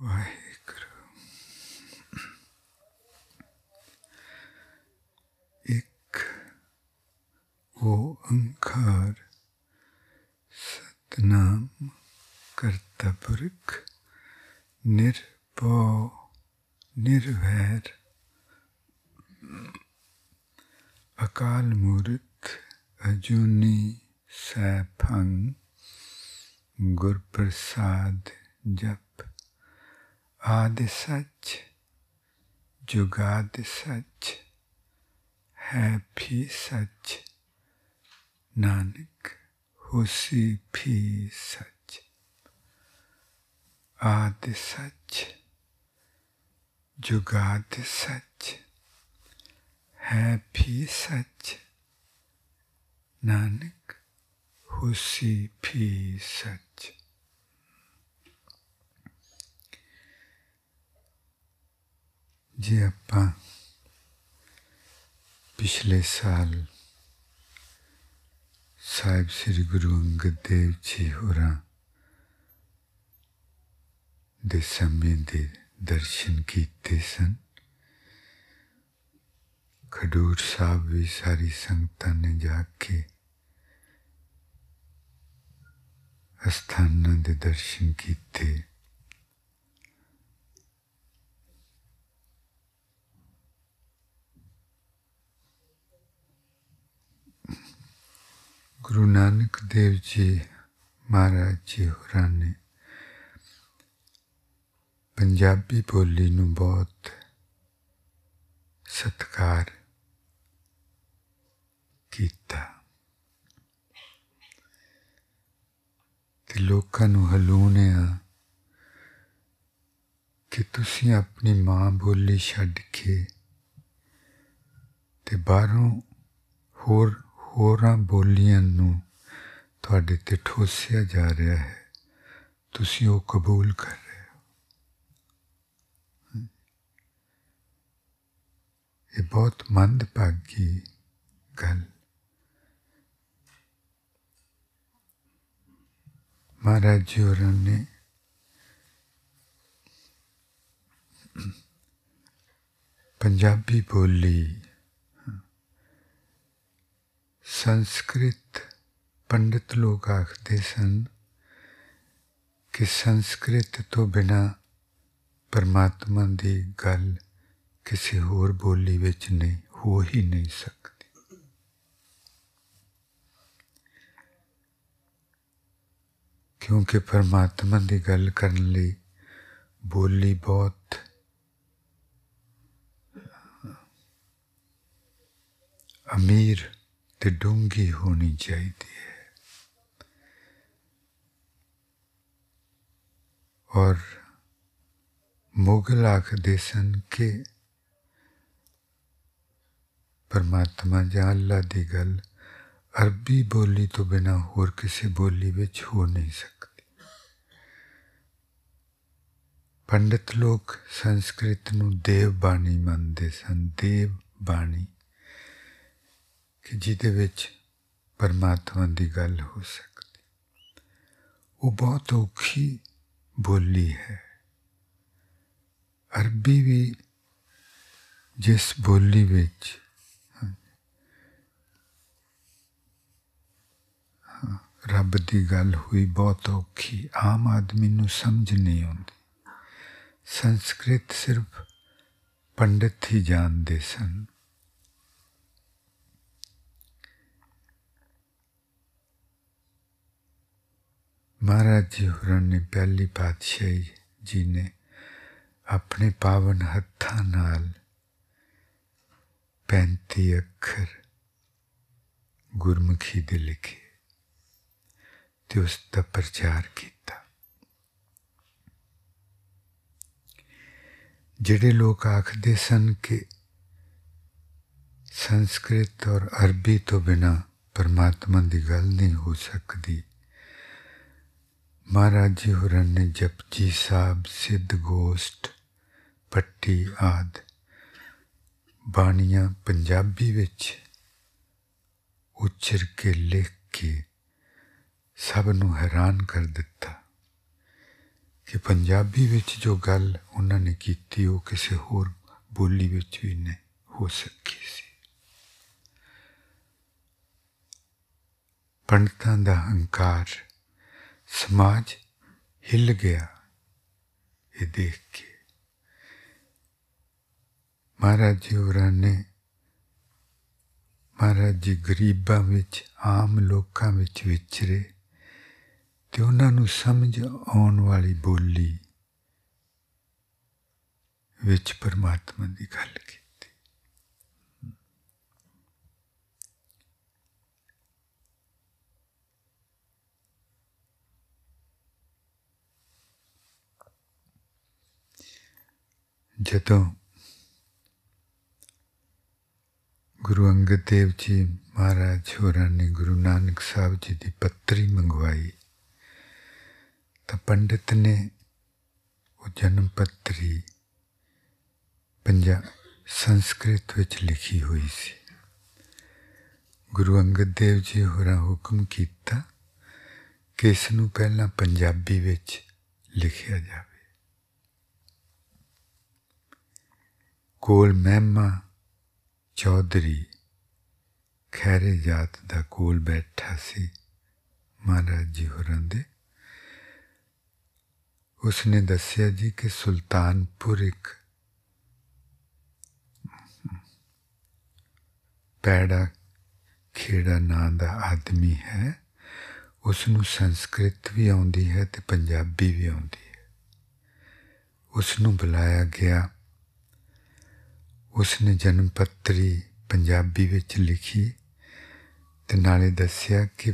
वाहिगुरु। एक ओंकार सतनाम करता पुरख निर्भैर निर्वैर अकाल मूर्त अजूनी सैफंग गुरप्रसाद जप। जुगाद सच जुगाद सच है भी सच। नानक, होसी भी सच। आद सच जुगाद सच है भी सच। नानक, होसी भी सच। ਸੱਚ ਜੇ ਆਪਾਂ ਪਿਛਲੇ ਸਾਲ ਸਾਹਿਬ ਸ੍ਰੀ ਗੁਰੂ ਅੰਗਦ ਦੇਵ ਜੀ ਹੋਰਾਂ ਦੇ ਸਮੇਂ ਦੇ ਦਰਸ਼ਨ ਕੀਤੇ ਸਨ ਖਡੂਰ ਸਾਹਿਬ ਵੀ ਸਾਰੀ ਸੰਗਤਾਂ ਨੇ ਜਾ ਕੇ ਅਸਥਾਨਾਂ ਦੇ ਦਰਸ਼ਨ ਕੀਤੇ ਗੁਰੂ ਨਾਨਕ ਦੇਵ ਜੀ ਮਹਾਰਾਜ ਜੀ ਹੋਰਾਂ ਨੇ ਪੰਜਾਬੀ ਬੋਲੀ ਨੂੰ ਬਹੁਤ ਸਤਕਾਰ ਕੀਤਾ ਤੇ ਲੋਕਾਂ ਨੂੰ ਹਲੂਣਿਆ ਕਿ ਤੁਸੀਂ ਆਪਣੀ ਮਾਂ ਬੋਲੀ ਛੱਡ ਕੇ ਤੇ ਬਾਹਰੋਂ ਹੋਰ ਹੋਰਾਂ ਬੋਲੀਆਂ ਨੂੰ ਤੁਹਾਡੇ ਤੇ ਠੋਸਿਆ ਜਾ ਰਿਹਾ ਹੈ ਤੁਸੀਂ ਉਹ ਕਬੂਲ ਕਰ ਰਹੇ ਹੋ ਇਹ ਬਹੁਤ ਮੰਦਭਾਗੀ ਗੱਲ ਮਹਾਰਾਜ ਜੀ ਹੋਰਾਂ ਨੇ ਪੰਜਾਬੀ ਬੋਲੀ ਸੰਸਕ੍ਰਿਤ ਪੰਡਿਤ ਲੋਕ ਆਖਦੇ ਸਨ ਕਿ ਸੰਸਕ੍ਰਿਤ ਤੋਂ ਬਿਨਾ ਪਰਮਾਤਮਾ ਦੀ ਗੱਲ ਕਿਸੇ ਹੋਰ ਬੋਲੀ ਵਿੱਚ ਨਹੀਂ ਹੋ ਹੀ ਨਹੀਂ ਸਕਦੀ ਕਿਉਂਕਿ ਪਰਮਾਤਮਾ ਦੀ ਗੱਲ ਕਰਨ ਲਈ ਬੋਲੀ ਬਹੁਤ ਅਮੀਰ ਤੇ ਡੂੰਗੀ ਹੋਣੀ ਚਾਹੀਦੀ ਹੈ। ਔਰ ਮੁਗਲ ਆਖਦੇ ਸਨ ਕਿ ਪਰਮਾਤਮਾ ਜਾਂ ਅੱਲਾ ਦੀ ਗੱਲ ਅਰਬੀ ਬੋਲੀ ਤੋਂ ਬਿਨਾ ਹੋਰ ਕਿਸੇ ਬੋਲੀ ਵਿੱਚ ਹੋ ਨਹੀਂ ਸਕਦੀ। ਪੰਡਿਤ ਲੋਕ ਸੰਸਕ੍ਰਿਤ ਨੂੰ ਦੇਵ ਬਾਣੀ ਮੰਨਦੇ ਸਨ। ਦੇਵ ਬਾਣੀ ਕਿ ਜਿਹਦੇ ਵਿੱਚ ਪਰਮਾਤਮਾ ਦੀ ਗੱਲ ਹੋ ਸਕਦੀ। ਉਹ ਬਹੁਤ ਔਖੀ ਬੋਲੀ ਹੈ। ਅਰਬੀ ਵੀ ਜਿਸ ਬੋਲੀ ਵਿੱਚ ਰੱਬ ਦੀ ਗੱਲ ਹੋਈ ਬਹੁਤ ਔਖੀ। ਆਮ ਆਦਮੀ ਨੂੰ ਸਮਝ ਨਹੀਂ ਆਉਂਦੀ। ਸੰਸਕ੍ਰਿਤ ਸਿਰਫ ਪੰਡਿਤ ਹੀ ਜਾਣਦੇ ਸਨ। ਮਹਾਰਾਜ ਜੀ ਹੋਰਾਂ ਨੇ ਪਹਿਲੀ ਪਾਤਸ਼ਾਹੀ ਜੀ ਨੇ ਆਪਣੇ ਪਾਵਨ ਹੱਥਾਂ ਨਾਲ 35 ਅੱਖਰ ਗੁਰਮੁਖੀ ਦੇ ਲਿਖੇ ਤੇ ਉਸ ਦਾ ਪ੍ਰਚਾਰ ਕੀਤਾ। ਜਿਹੜੇ ਲੋਕ ਆਖਦੇ ਸਨ ਕਿ ਸੰਸਕ੍ਰਿਤ ਔਰ ਅਰਬੀ ਤੋਂ ਬਿਨਾ ਪਰਮਾਤਮਾ ਦੀ ਗੱਲ ਨਹੀਂ ਹੋ ਸਕਦੀ ਮਹਾਰਾਜ ਜੀ ਹੋਰਾਂ ਨੇ ਜਪਜੀ ਸਾਹਿਬ, ਸਿੱਧ ਗੋਸ਼ਟ, ਪੱਟੀ ਆਦ ਬਾਣੀਆਂ ਪੰਜਾਬੀ ਵਿੱਚ ਉਚਰ ਕੇ ਲਿਖ ਕੇ ਸਭ ਨੂੰ ਹੈਰਾਨ ਕਰ ਦਿੱਤਾ ਕਿ ਪੰਜਾਬੀ ਵਿੱਚ ਜੋ ਗੱਲ ਉਹਨਾਂ ਨੇ ਕੀਤੀ, ਉਹ ਕਿਸੇ ਹੋਰ ਬੋਲੀ ਵਿੱਚ ਵੀ ਨਹੀਂ ਹੋ ਸਕੀ ਸੀ। ਪੰਡਤਾਂ ਦਾ ਹੰਕਾਰ ਸਮਾਜ ਹਿੱਲ ਗਿਆ ਇਹ ਦੇਖ ਕੇ। ਮਹਾਰਾਜ ਜੀ ਹੋਰਾਂ ਨੇ, ਮਹਾਰਾਜ ਜੀ ਗਰੀਬਾਂ ਵਿੱਚ, ਆਮ ਲੋਕਾਂ ਵਿੱਚ ਵਿਚਰੇ ਤੇ ਉਹਨਾਂ ਨੂੰ ਸਮਝ ਆਉਣ ਵਾਲੀ ਬੋਲੀ ਵਿੱਚ ਪਰਮਾਤਮਾ ਦੀ ਗੱਲ ਕੀਤੀ ਜਦੋਂ ਗੁਰੂ ਅੰਗਦ ਦੇਵ ਜੀ ਮਹਾਰਾਜ ਹੋਰਾਂ ਨੇ ਗੁਰੂ ਨਾਨਕ ਸਾਹਿਬ ਜੀ ਦੀ ਪੱਤਰੀ ਮੰਗਵਾਈ, ਤਾਂ ਪੰਡਿਤ ਨੇ ਉਹ ਜਨਮ ਪੱਤਰੀ ਪੰਜਾ, ਸੰਸਕ੍ਰਿਤ ਵਿੱਚ ਲਿਖੀ ਹੋਈ ਸੀ। ਗੁਰੂ ਅੰਗਦ ਦੇਵ ਜੀ ਹੋਰਾਂ ਹੁਕਮ ਕੀਤਾ ਕਿ ਇਸ ਨੂੰ ਪਹਿਲਾਂ ਪੰਜਾਬੀ ਵਿੱਚ ਲਿਖਿਆ ਜਾਵੇ। ਕੋਲ ਮਹਿਮਾ ਚੌਧਰੀ ਖੈਰੇ ਜਾਤ ਦਾ ਕੋਲ ਬੈਠਾ ਸੀ, ਮਹਾਰਾਜ ਜੀ ਹੋਰਾਂ ਦੇ। ਉਸਨੇ ਦੱਸਿਆ ਜੀ ਕਿ ਸੁਲਤਾਨਪੁਰ ਇੱਕ ਪੈੜਾ ਖੇੜਾ ਨਾਂ ਦਾ ਆਦਮੀ ਹੈ। ਉਸ ਨੂੰ ਸੰਸਕ੍ਰਿਤ ਵੀ ਆਉਂਦੀ ਹੈ ਤੇ ਪੰਜਾਬੀ ਵੀ ਆਉਂਦੀ ਹੈ। ਉਸ ਨੂੰ ਬੁਲਾਇਆ ਗਿਆ ਉਸਨੇ ਜਨਮ ਪੱਤਰੀ ਪੰਜਾਬੀ ਵਿੱਚ ਲਿਖੀ ਤੇ ਨਾਲੇ ਦੱਸਿਆ ਕਿ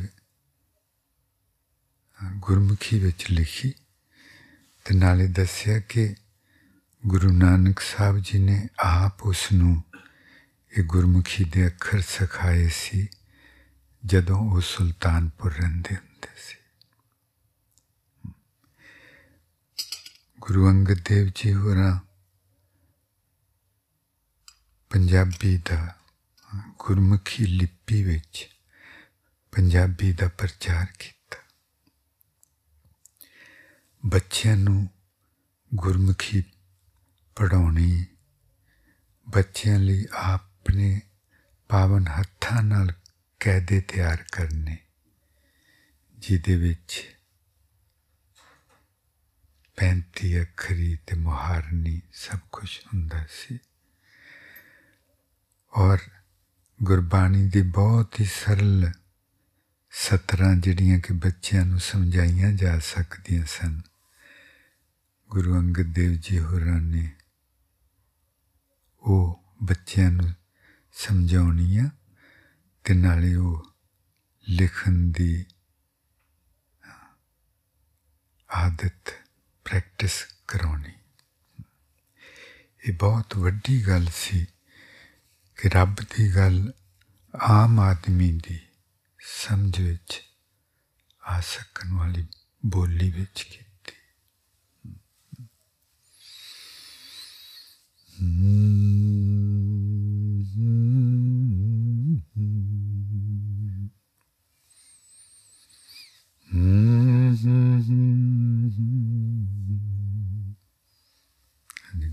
ਗੁਰਮੁਖੀ ਵਿੱਚ ਲਿਖੀ ਤੇ ਨਾਲੇ ਦੱਸਿਆ ਕਿ ਗੁਰੂ ਨਾਨਕ ਸਾਹਿਬ ਜੀ ਨੇ ਆਪ ਉਸ ਨੂੰ ਇਹ ਗੁਰਮੁਖੀ ਦੇ ਅੱਖਰ ਸਿਖਾਏ ਸੀ ਜਦੋਂ ਉਹ ਸੁਲਤਾਨਪੁਰ ਰਹਿੰਦੇ ਹੁੰਦੇ ਸੀ। ਗੁਰੂ ਅੰਗਦ ਦੇਵ ਜੀ ਹੋਰਾਂ ਪੰਜਾਬੀ ਦਾ ਗੁਰਮੁਖੀ ਲਿਪੀ ਵਿੱਚ ਪੰਜਾਬੀ ਦਾ ਪ੍ਰਚਾਰ ਕੀਤਾ। ਬੱਚਿਆਂ ਨੂੰ ਗੁਰਮੁਖੀ ਪੜਾਉਣੀ ਬੱਚਿਆਂ ਲਈ ਆਪਣੇ ਪਾਵਨ ਹੱਥਾਂ ਨਾਲ ਕਾਇਦੇ ਤਿਆਰ ਕਰਨੇ, ਜਿਹਦੇ ਵਿੱਚ ਪੈਂਤੀ ਅੱਖਰੀ ਤੇ ਮੁਹਾਰਨੀ ਸਭ ਕੁਝ ਹੁੰਦਾ ਸੀ। ਔਰ ਗੁਰਬਾਣੀ ਦੀ ਬਹੁਤ ਹੀ ਸਰਲ ਸਤਰਾਂ ਜਿਹੜੀਆਂ ਕਿ ਬੱਚਿਆਂ ਨੂੰ ਸਮਝਾਈਆਂ ਜਾ ਸਕਦੀਆਂ ਸਨ। ਗੁਰੂ ਅੰਗਦ ਦੇਵ ਜੀ ਹੋਰਾਂ ਨੇ ਉਹ ਬੱਚਿਆਂ ਨੂੰ ਸਮਝਾਉਣੀਆਂ ਤੇ ਨਾਲੇ ਉਹ ਲਿਖਣ ਦੀ ਆਦਤ ਪ੍ਰੈਕਟਿਸ ਕਰਾਉਣੀ। ਇਹ ਬਹੁਤ ਵੱਡੀ ਗੱਲ ਸੀ ਕਿ ਰੱਬ ਦੀ ਗੱਲ ਆਮ ਆਦਮੀ ਦੀ ਸਮਝ ਵਿੱਚ ਆ ਸਕਣ ਵਾਲੀ ਬੋਲੀ ਵਿੱਚ ਕੀਤੀ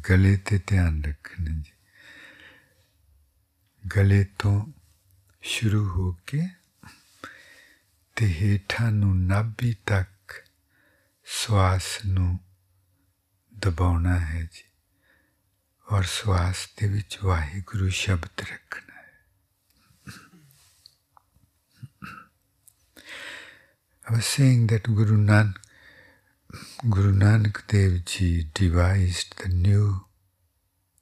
ਗਲੇ ਤੇ ਧਿਆਨ ਰੱਖਣਾ ਜੀ ਗਲੇ ਤੋਂ ਸ਼ੁਰੂ ਹੋ ਕੇ ਤੇ ਹੇਠਾਂ ਨੂੰ ਨਾਭੀ ਤੱਕ ਸਵਾਸ ਨੂੰ ਦਬਾਉਣਾ ਹੈ ਜੀ ਔਰ ਸਵਾਸ ਦੇ ਵਿੱਚ ਵਾਹਿਗੁਰੂ ਸ਼ਬਦ ਰੱਖਣਾ ਹੈ I was saying that Guru Nanak, Guru Nanak Dev Ji devised the new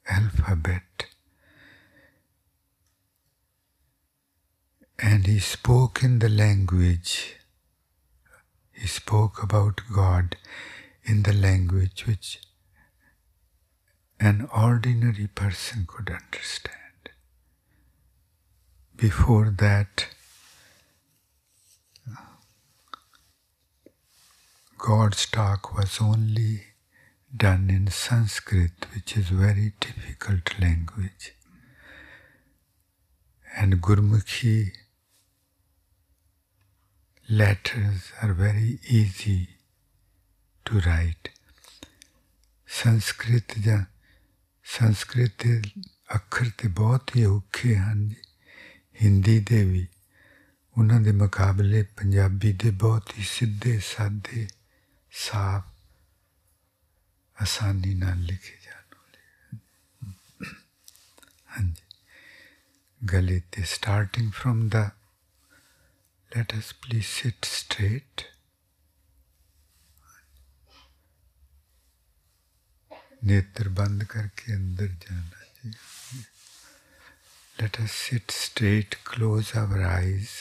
alphabet and he spoke in the language, he spoke about God in the language which an ordinary person could understand. Before that, God's talk was only done in Sanskrit, which is very difficult language. And Gurmukhi letters are very easy to write. Sanskrit ਜਾਂ ਸੰਸਕ੍ਰਿਤ ਦੇ ਅੱਖਰ ਤੇ ਬਹੁਤ ਹੀ ਔਖੇ ਹਨ ਜੀ ਹਿੰਦੀ ਦੇ ਵੀ ਉਹਨਾਂ ਦੇ ਮੁਕਾਬਲੇ ਪੰਜਾਬੀ ਦੇ ਬਹੁਤ ਹੀ ਸਿੱਧੇ ਸਾਦੇ ਸਾਫ਼ ਆਸਾਨੀ ਨਾਲ ਲਿਖੇ ਜਾਣ ਵਾਲੇ ਹਾਂਜੀ ਗਲੇ ਤੇ starting firm the let us please sit straight नेत्र बंद करके अंदर जाना चाहिए let us sit straight close our eyes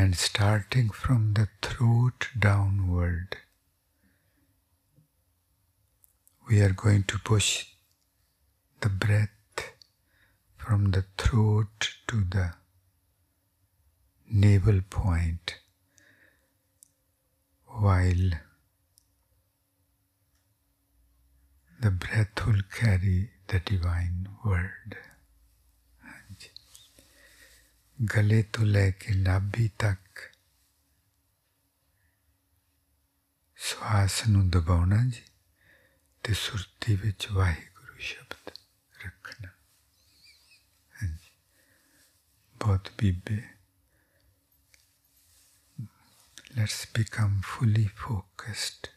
and starting from the throat downward we are going to push the breath from the throat to the navel point while the breath will carry the divine word. ਗਲੇ ਤੋਂ ਲੈ ਕੇ ਨਾਭੀ ਤੱਕ ਸਵਾਸ ਨੂੰ ਦਬਾਉਣਾ ਜੀ ਤੇ ਸੁਰਤੀ ਵਿੱਚ ਵਾਹਿਗੁਰੂ ਸ਼ਬਦ ਰੱਖਣਾ ਹਾਂਜੀ ਬਹੁਤ ਬੀਬੇ become fully focused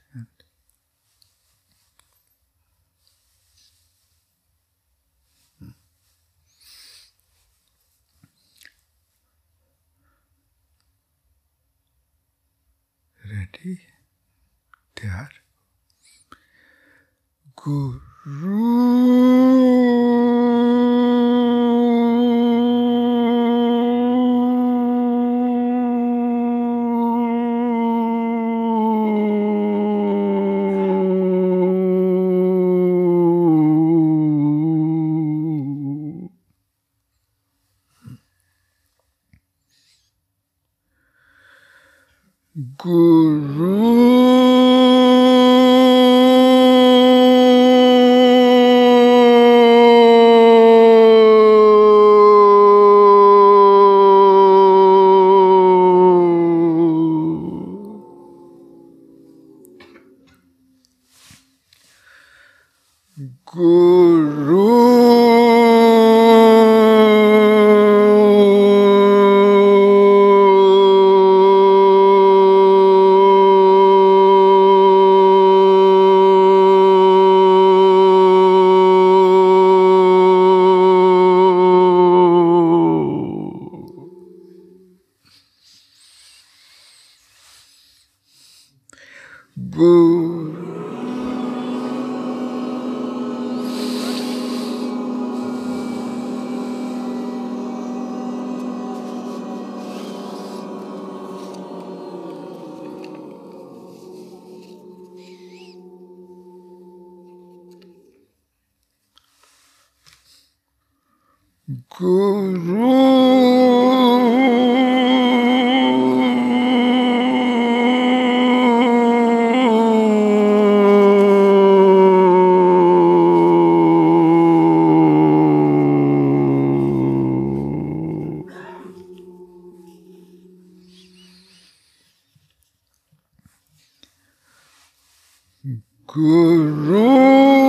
Guru.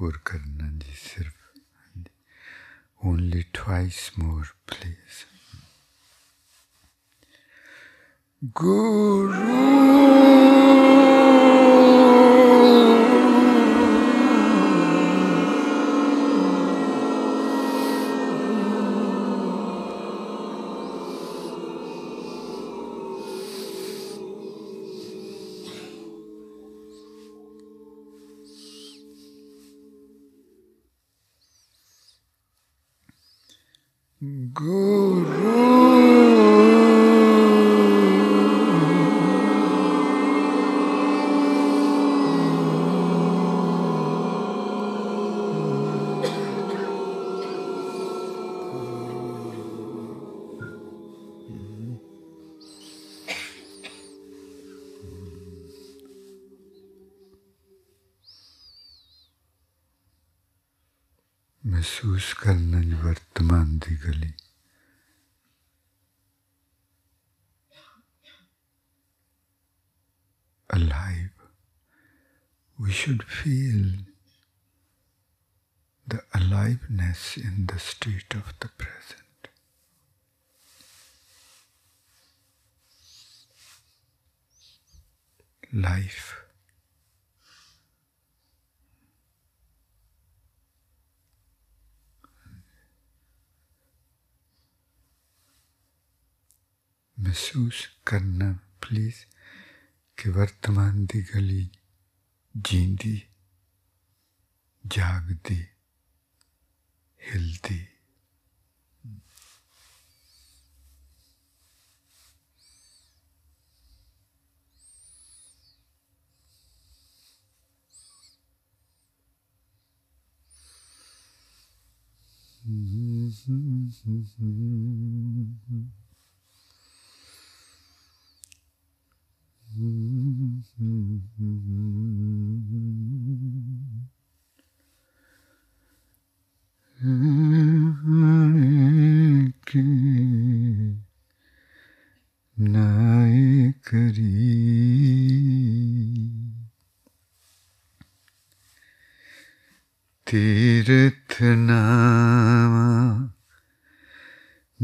फोर करना जी सिर्फ़ ओनली ट्वाइस मोर प्लीज़ गुरु महसूस करना प्लीज़ कि वर्तमान दी गली जींदी जागती हिलती Mm-hmm.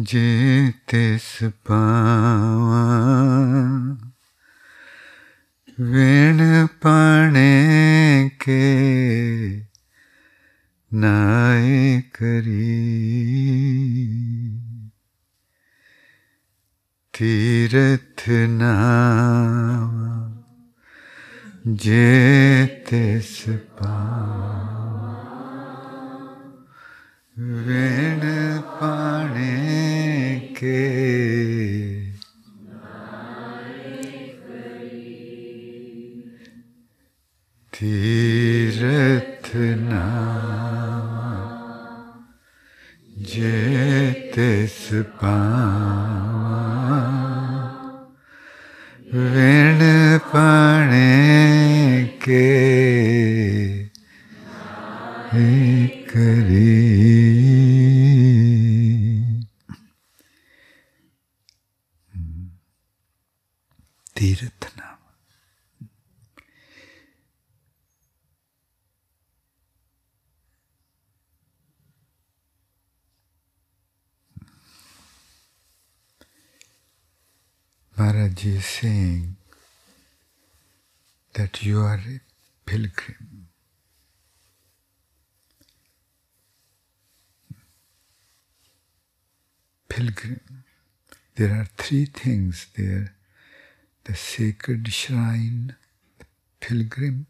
언제 three things there the sacred shrine, the pilgrim,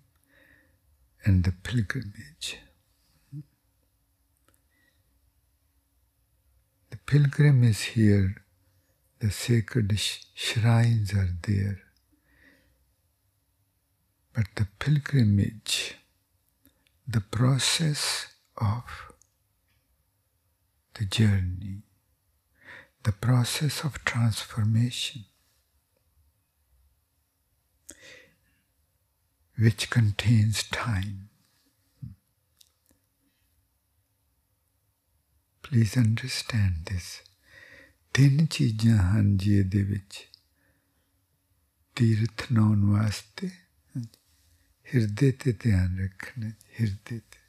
and the pilgrimage. The pilgrim is here the sacred sh- shrines are there. But the pilgrimage, the process of the journey, the process of transformation, which contains time. Please understand this. ਤਿੰਨ ਚੀਜ਼ਾਂ ਹਨ ਜੀ ਇਹਦੇ ਵਿੱਚ ਤੀਰਥ ਨਾਉਣ ਵਾਸਤੇ ਹਿਰਦੇ ਤੇ ਧਿਆਨ ਰੱਖਣਾ ਹਿਰਦੇ ਤੇ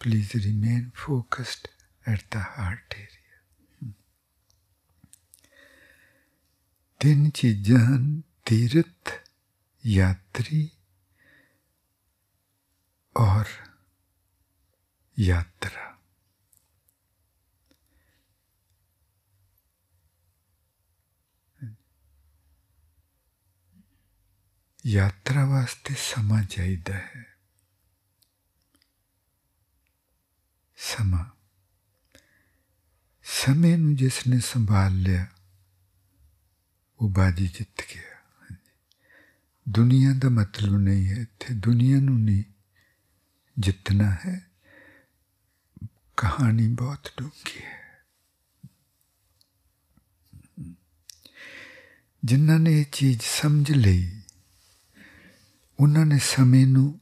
please remain focused at the heart area ਤਿੰਨ ਚੀਜ਼ਾਂ ਹਨ ਤੀਰਥ ਯਾਤਰੀ ਔਰ ਯਾਤਰਾ ਯਾਤਰਾ ਵਾਸਤੇ ਸਮਾਂ ਚਾਹੀਦਾ ਹੈ ਸਮਾਂ ਸਮੇਂ ਨੂੰ ਜਿਸ ਨੇ ਸੰਭਾਲ ਲਿਆ ਉਹ ਬਾਜੀ ਜਿੱਤ ਗਿਆ। ਦੁਨੀਆ ਦਾ ਮਤਲਬ ਨਹੀਂ ਹੈ ਇੱਥੇ। ਦੁਨੀਆ ਨੂੰ ਨਹੀਂ ਜਿੱਤਣਾ ਹੈ। ਕਹਾਣੀ ਬਹੁਤ ਡੂੰਘੀ ਹੈ। ਜਿਨ੍ਹਾਂ ਨੇ ਇਹ ਚੀਜ਼ ਸਮਝ ਲਈ, ਉਹਨਾਂ ਨੇ ਸਮੇਂ ਨੂੰ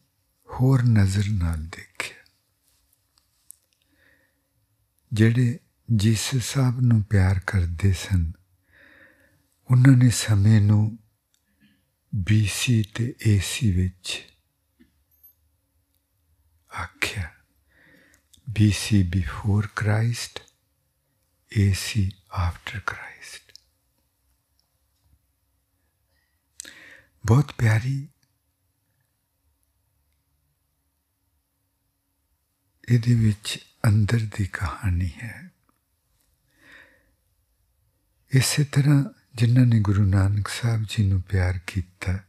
ਹੋਰ ਨਜ਼ਰ ਨਾਲ ਦੇਖਿਆ। ਜਿਹੜੇ ਜਿਸ ਸਾਹਿਬ ਨੂੰ ਪਿਆਰ ਕਰਦੇ ਸਨ ਉਹਨਾਂ ਨੇ ਸਮੇਂ ਨੂੰ BC ਤੇ AC ਵਿੱਚ ਆਖਿਆ। BC before Christ AC after Christ ਬਹੁਤ ਪਿਆਰੀ ਇਹਦੇ ਵਿੱਚ ਅੰਦਰ ਦੀ ਕਹਾਣੀ ਹੈ। ਇਸੇ ਤਰ੍ਹਾਂ ਜਿਨ੍ਹਾਂ ਨੇ ਗੁਰੂ ਨਾਨਕ ਸਾਹਿਬ ਜੀ ਨੂੰ ਪਿਆਰ ਕੀਤਾ,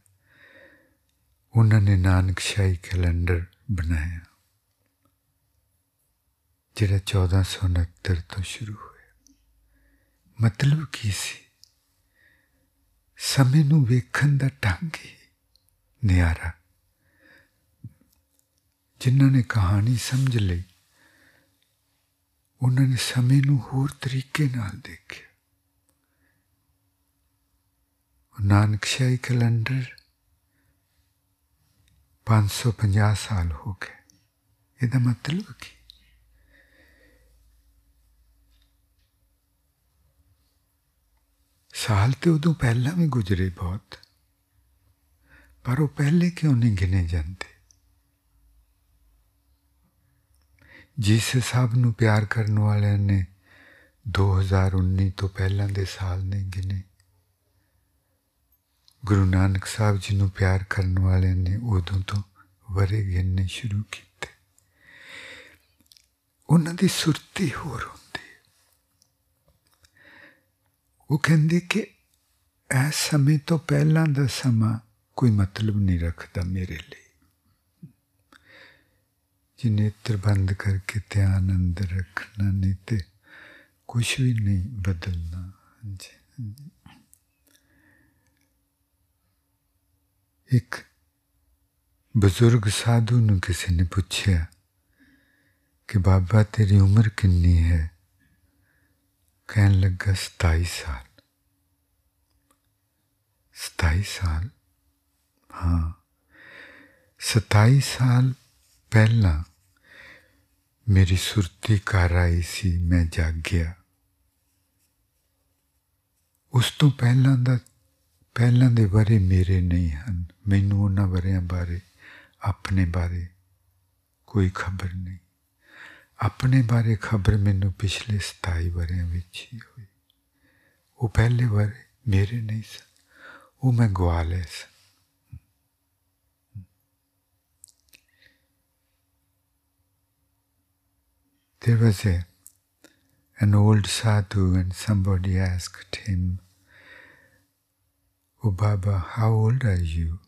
ਉਹਨਾਂ ਨੇ ਨਾਨਕ ਸ਼ਾਹੀ ਕੈਲੰਡਰ ਬਣਾਇਆ, ਜਿਹੜਾ 1469 ਤੋਂ ਸ਼ੁਰੂ ਹੋਇਆ। ਮਤਲਬ ਕੀ ਸੀ? ਸਮੇਂ ਨੂੰ ਵੇਖਣ ਦਾ ਢੰਗ ਹੀ ਨਿਆਰਾ। ਜਿਨ੍ਹਾਂ ਨੇ ਕਹਾਣੀ ਸਮਝ ਲਈ, ਉਹਨਾਂ ਨੇ ਸਮੇਂ ਨੂੰ ਹੋਰ ਤਰੀਕੇ ਨਾਲ ਦੇਖਿਆ। ਨਾਨਕ ਸ਼ਾਹੀ ਕੈਲੰਡਰ 550 ਸਾਲ ਹੋ ਗਏ ਇਹਦਾ ਮਤਲਬ ਕੀ ਸਾਲ ਤੇ ਉਦੋਂ ਪਹਿਲਾਂ ਵੀ ਗੁਜ਼ਰੇ ਬਹੁਤ ਪਰ ਉਹ ਪਹਿਲੇ ਕਿਉਂ ਨਹੀਂ ਗਿਣੇ ਜਾਂਦੇ ਜਿਸ ਹਿਸਾਬ ਨੂੰ ਪਿਆਰ ਕਰਨ ਵਾਲਿਆਂ ਨੇ 2019 ਤੋਂ ਪਹਿਲਾਂ ਦੇ ਸਾਲ ਨਹੀਂ ਗਿਨੇ ਗੁਰੂ ਨਾਨਕ ਸਾਹਿਬ ਜੀ ਨੂੰ ਪਿਆਰ ਕਰਨ ਵਾਲਿਆਂ ਨੇ ਉਦੋਂ ਤੋਂ ਵਰੇ ਗਿਣਨੇ ਸ਼ੁਰੂ ਕੀਤੇ। ਉਹਨਾਂ ਦੀ ਸੁਰਤੀ ਹੋਰ ਹੁੰਦੀ ਉਹ ਕਹਿੰਦੇ ਕਿ ਇਸ ਸਮੇਂ ਤੋਂ ਪਹਿਲਾਂ ਦਾ ਸਮਾਂ ਕੋਈ ਮਤਲਬ ਨਹੀਂ ਰੱਖਦਾ ਮੇਰੇ ਲਈ। ਜੀ ਨੇਤਰ ਬੰਦ ਕਰਕੇ ਧਿਆਨ ਅੰਦਰ ਰੱਖਣਾ ਨਹੀਂ ਤੇ ਕੁਝ ਵੀ ਨਹੀਂ ਬਦਲਣਾ। ਜੀ एक बुज़ुर्ग साधु ने किसी ने पूछा कि, बाबा, तेरी उम्र किन्नी है? कहन लगा, सताई साल। सताई साल? हाँ। सताई साल पहला मेरी सुरती घर आई सी, मैं जाग गया। उस तो पहला ਪਹਿਲਾਂ ਦੇ ਬਾਰੇ ਮੇਰੇ ਨਹੀਂ ਹਨ ਮੈਨੂੰ ਉਹਨਾਂ ਵਰਿਆਂ ਬਾਰੇ ਆਪਣੇ ਬਾਰੇ ਕੋਈ ਖਬਰ ਨਹੀਂ ਆਪਣੇ ਬਾਰੇ ਖਬਰ ਮੈਨੂੰ ਪਿਛਲੇ 27 ਵਰਿਆਂ ਵਿੱਚ ਹੀ ਹੋਈ ਉਹ ਪਹਿਲੇ ਬਾਰੇ ਮੇਰੇ ਨਹੀਂ ਸਨ ਉਹ ਮੈਂ ਗਵਾ ਲਏ ਸਨ There was a, an old sadhu and somebody asked him, Oh Baba, how old are you?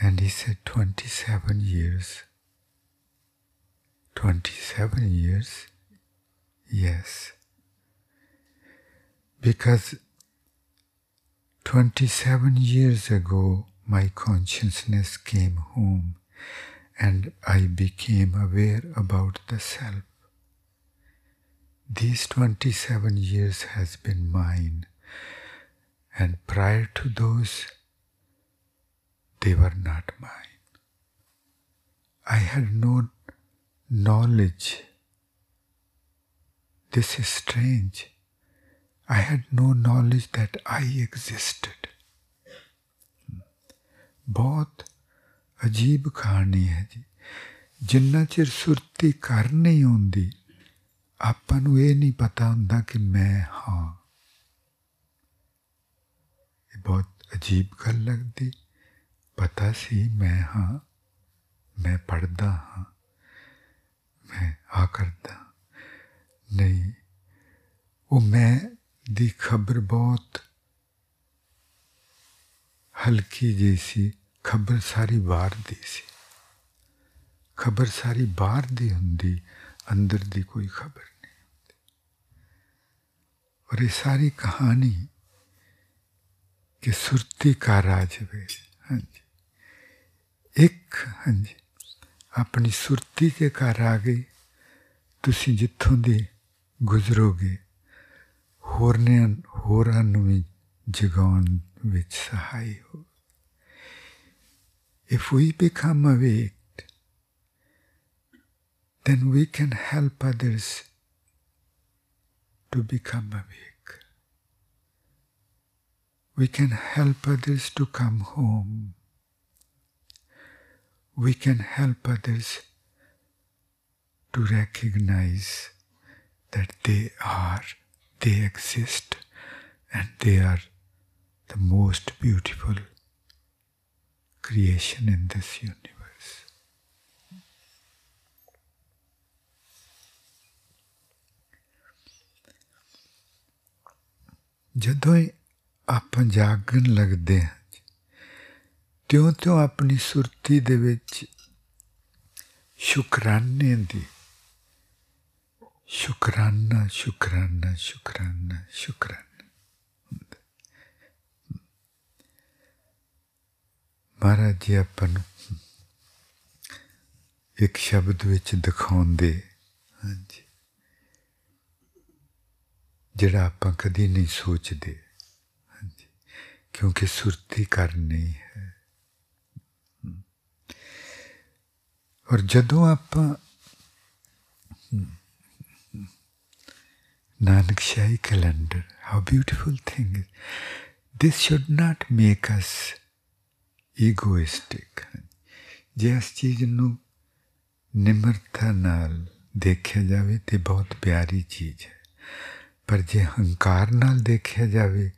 And he said, 27 years. 27 years? Yes. Because 27 years ago, my consciousness came home and I became aware about the self. These 27 years has been mine, and prior to those, they were not mine. I had no knowledge. This is strange. I had no knowledge that I existed. ਬਹੁਤ ਅਜੀਬ ਕਹਾਣੀ ਹੈ ਜੀ ਜਿੰਨਾ ਚਿਰ ਸੁਰਤੀ ਕਰ ਨਹੀਂ ਹੁੰਦੀ ਆਪਾਂ ਨੂੰ ਇਹ ਨਹੀਂ ਪਤਾ ਹੁੰਦਾ ਕਿ ਮੈਂ ਹਾਂ ਇਹ ਬਹੁਤ ਅਜੀਬ ਗੱਲ ਲੱਗਦੀ ਪਤਾ ਸੀ ਮੈਂ ਹਾਂ ਮੈਂ ਪੜਦਾ ਹਾਂ ਮੈਂ ਆ ਕਰਦਾ ਨਹੀਂ ਉਹ ਮੈਂ ਦੀ ਖਬਰ ਬਹੁਤ ਹਲਕੀ ਜਿਹੀ ਸੀ ਖਬਰ ਸਾਰੀ ਬਾਹਰ ਦੀ ਸੀ ਖਬਰ ਸਾਰੀ ਬਾਹਰ ਦੀ ਹੁੰਦੀ ਅੰਦਰ ਦੀ ਕੋਈ ਖਬਰ ਨਹੀਂ ਹੁੰਦੀ ਔਰ ਇਹ ਸਾਰੀ ਕਹਾਣੀ ਕਿ ਸੁਰਤੀ ਕਾ ਰਾਜ ਵੇ ਹਾਂਜੀ ਇੱਕ ਹਾਂਜੀ ਆਪਣੀ ਸੁਰਤੀ ਕੇ ਘਰ ਆ ਗਈ ਤੁਸੀਂ ਜਿੱਥੋਂ ਦੀ ਗੁਜ਼ਰੋਗੇ ਹੋਰਨੇ ਹੋਰਾਂ ਨੂੰ ਵੀ ਜਗਾਉਣ ਵਿੱਚ ਸਹਾਈ ਹੋ If we become awake, then we can help others to become awake. We can help others to come home. We can help others to recognize that they are, they exist, and they are the most beautiful creation in this universe. ਜਦੋਂ ਆਪਾਂ ਜਾਗਣ ਲੱਗਦੇ ਹਾਂ ਤਿਉਂ ਤਿਉਂ ਆਪਣੀ ਸੁਰਤੀ ਦੇ ਵਿੱਚ ਸ਼ੁਕਰਾਨੇ ਦੀ, ਸ਼ੁਕਰਾਨਾ ਸ਼ੁਕਰਾਨਾ ਸ਼ੁਕਰਾਨਾ ਸ਼ੁਕਰਾਨਾ ਮਹਾਰਾਜ ਜੀ, ਆਪਾਂ ਨੂੰ ਇੱਕ ਸ਼ਬਦ ਵਿੱਚ ਦਿਖਾਉਂਦੇ ਹਾਂਜੀ ਜਿਹੜਾ ਆਪਾਂ ਕਦੀ ਨਹੀਂ ਸੋਚਦੇ। ਕਿਉਂਕਿ ਸੁਰਤੀ ਕਰ ਨਹੀਂ ਹੈ ਔਰ ਜਦੋਂ ਆਪਾਂ Nanakshahi calendar how beautiful thing is this should not make us egoistic ਜੇ ਇਸ ਚੀਜ਼ ਨੂੰ ਨਿਮਰਤਾ ਨਾਲ ਦੇਖਿਆ ਜਾਵੇ ਤੇ ਬਹੁਤ ਪਿਆਰੀ ਚੀਜ਼ ਹੈ ਪਰ ਜੇ ਹੰਕਾਰ ਨਾਲ ਦੇਖਿਆ ਜਾਵੇ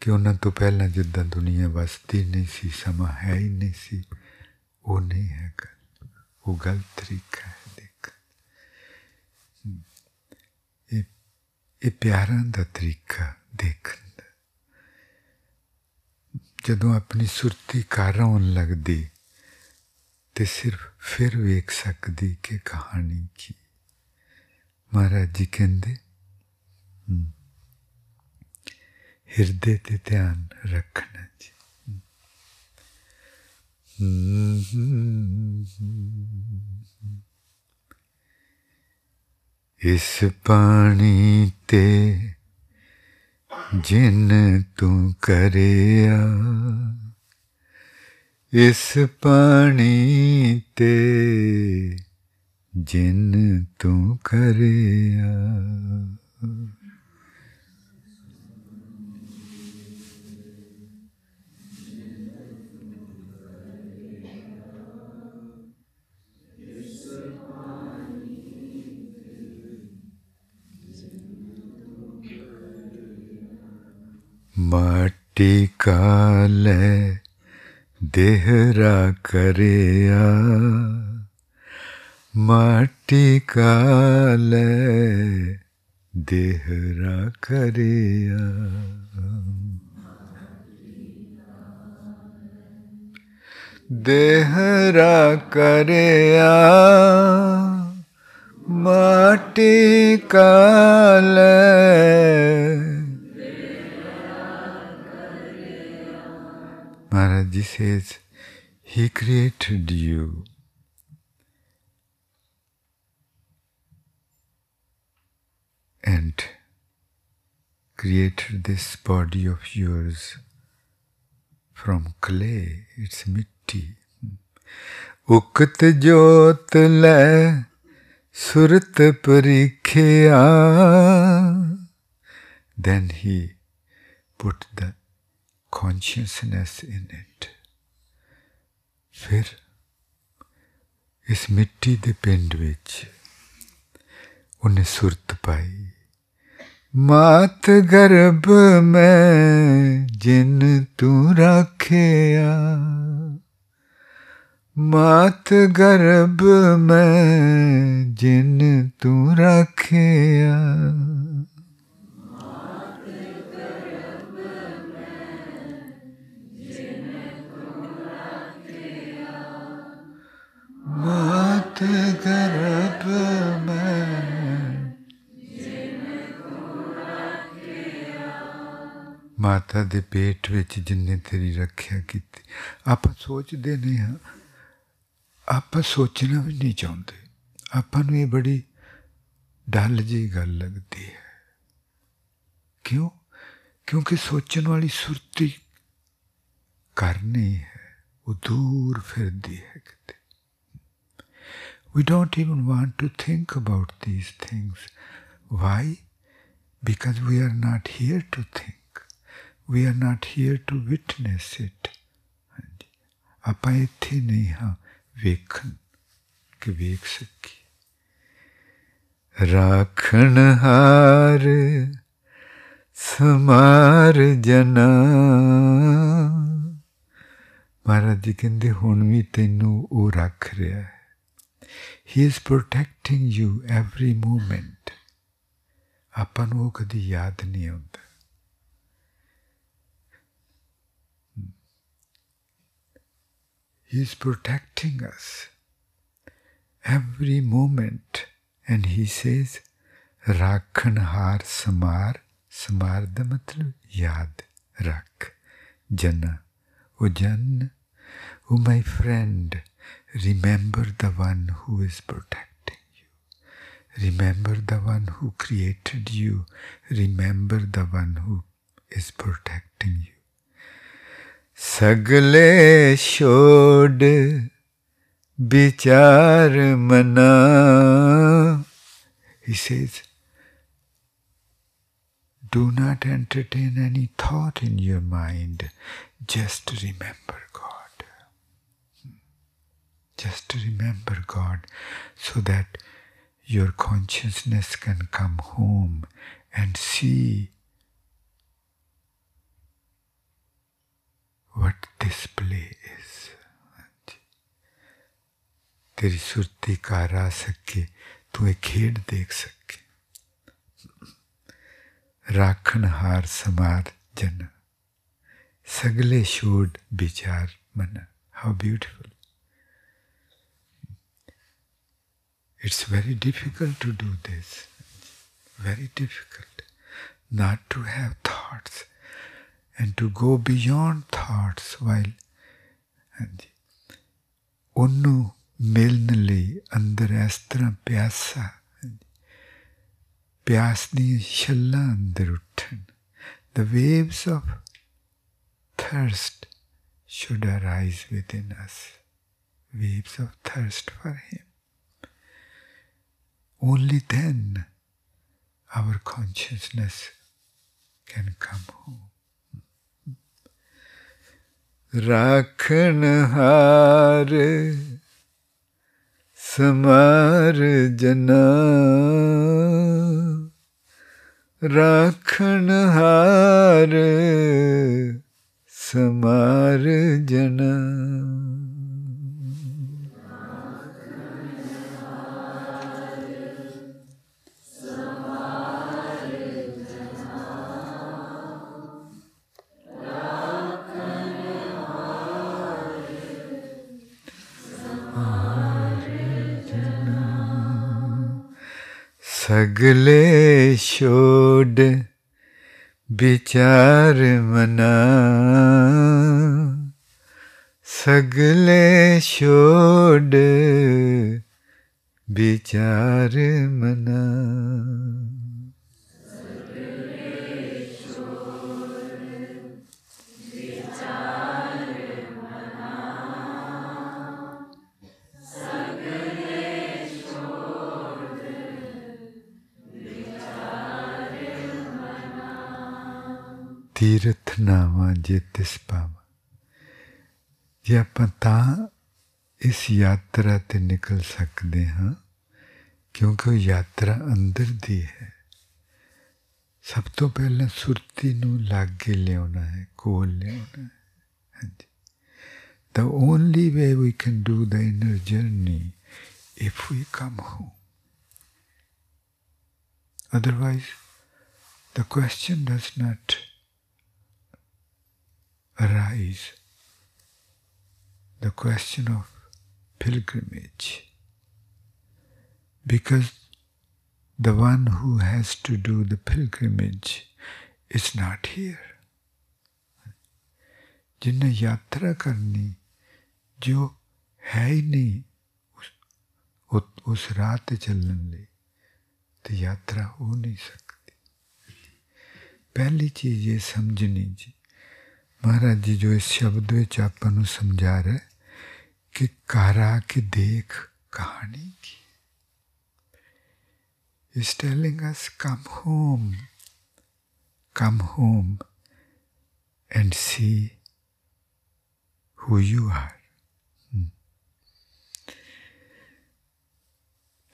ਕਿ ਉਹਨਾਂ ਤੋਂ ਪਹਿਲਾਂ ਜਿੱਦਾਂ ਦੁਨੀਆ ਵਸਦੀ ਨਹੀਂ ਸੀ, ਸਮਾਂ ਹੈ ਹੀ ਨਹੀਂ ਸੀ, ਉਹ ਨਹੀਂ ਹੈ ਗੱਲ ਉਹ ਗਲਤ ਤਰੀਕਾ ਹੈ, ਦੇਖ। ਇਹ ਇਹ ਪਿਆਰਾਂ ਦਾ ਤਰੀਕਾ ਦੇਖਣ ਦਾ। ਜਦੋਂ ਆਪਣੀ ਸੁਰਤੀ ਕਾਰ ਆਉਣ ਲੱਗਦੀ ਤੇ ਸਿਰਫ ਫਿਰ ਵੇਖ ਸਕਦੀ ਕਿ ਕਹਾਣੀ ਕੀ। ਮਹਾਰਾਜ ਜੀ ਕਹਿੰਦੇ ਹਿਰਦੇ ਤੇ ਧਿਆਨ ਰੱਖਣਾ ਜੀ ਇਸ ਪਾਣੀ ਤੇ ਜਿਨ ਤੂੰ ਕਰਿਆ ਇਸ ਪਾਣੀ ਤੇ ਜਿਨ ਤੂੰ ਕਰਿਆ माटी काल देहरा करिया माटी काल देहरा करिया देहरा करिया माटी काल Maharaj says, He created you. And created this body of yours from clay, it's mitti. Le surat parikhiya. Then he put the consciousness in it ਫਿਰ ਇਸ ਮਿੱਟੀ ਦੇ ਪਿੰਡ ਵਿੱਚ ਉਹਨੇ ਸੁਰਤ ਪਾਈ ਮਾਤ ਗਰਭ ਮੈਂ ਜਿਨ ਤੂੰ ਰੱਖਿਆ ਮਾਤ ਗਰਭ ਮੈਂ ਜਿਨ ਤੂੰ ਰੱਖਿਆ ਮਾਤ ਗਰਭ ਮੈਂ ਮਾਤਾ ਦੇ ਪੇਟ ਵਿੱਚ ਜਿੰਨੇ ਤੇਰੀ ਰੱਖਿਆ ਕੀਤੀ ਆਪਾਂ ਸੋਚਦੇ ਨਹੀਂ ਹਾਂ ਆਪਾਂ ਸੋਚਣਾ ਵੀ ਨਹੀਂ ਚਾਹੁੰਦੇ ਆਪਾਂ ਨੂੰ ਇਹ ਬੜੀ ਡੱਲ ਜੀ ਗੱਲ ਲੱਗਦੀ ਹੈ ਕਿਉਂ ਕਿਉਂਕਿ ਸੋਚਣ ਵਾਲੀ ਸੁਰਤੀ ਕਰਨੀ ਹੈ ਉਹ ਦੂਰ ਫਿਰਦੀ ਹੈ ਕਿਤੇ We don't even want to think about these things. Why? Because we are not here to think. We are not here to witness it. ਆਪਾਂ ਇੱਥੇ ਨਹੀਂ ਹਾਂ ਵੇਖਣ ਕਿ ਵੇਖ ਸਕੀ ਰਾਖਣ ਹਾਰ ਸਮਾਰ ਜਨਾ ਮਹਾਰਾਜ ਜੀ ਕਹਿੰਦੇ ਹੁਣ ਵੀ ਤੈਨੂੰ ਉਹ ਰੱਖ ਰਿਹਾ ਹੈ he is protecting you every moment. He is protecting us every moment. And he says, Rakhanhar Samar, Samar Damatru Yad Rak, Jana, O Jana, O my friend. remember the one who is protecting you. Remember the one who created you. Remember the one who is protecting you. सगले छोड़ विचार मना He says, do not entertain any thought in your mind. Just remember God. Just remember God so that your consciousness can come home and see what this play is. तेरी Surti car आ सके तू एक खेड देख सके राखन हार समार जन सगले छोड़ विचार मन how beautiful It's very difficult to do this. Very difficult not to have thoughts and to go beyond thoughts while Unnu Milnali under Astra Pyasa. Pyasni Shalla Andrutan. The waves of thirst should arise within us. Waves of thirst for him. only then our consciousness can come home. राखन हार समार जना राखण हार समार जना सगले शोड विचार मना। सगले शोड विचार मना। ਤੀਰਥਨਾਵਾ ਜੇ ਤਿਸ ਪਾਵਾ ਜੇ ਆਪਾਂ ਤਾਂ ਇਸ ਯਾਤਰਾ ਤੇ ਨਿਕਲ ਸਕਦੇ ਹਾਂ ਕਿਉਂਕਿ ਉਹ ਯਾਤਰਾ ਅੰਦਰ ਦੀ ਹੈ ਸਭ ਤੋਂ ਪਹਿਲਾਂ ਸੁਰਤੀ ਨੂੰ ਲਾਗੇ ਲਿਆਉਣਾ ਹੈ ਕੋਲ ਲਿਆਉਣਾ ਹੈ ਹਾਂਜੀ The only way we can do the inner journey if we come home. Otherwise, the question does not arise the question of pilgrimage. Because the one who has to do the pilgrimage is not here. जिन्हें यात्रा करनी जो है ही नहीं उस, उस रात चलने ਲਈ तो यात्रा हो नहीं सकती पहली चीज़ ये समझनी जी महाराज जी जो इस शब्द ਵਿੱਚ ਆਪਾਂ ਨੂੰ ਸਮਝਾ ਰਿਹਾ ਕਿ ਘਰ ਆ ਕੇ ਦੇਖ ਕਹਾਣੀ ਕੀ is telling us come home come home and see who you are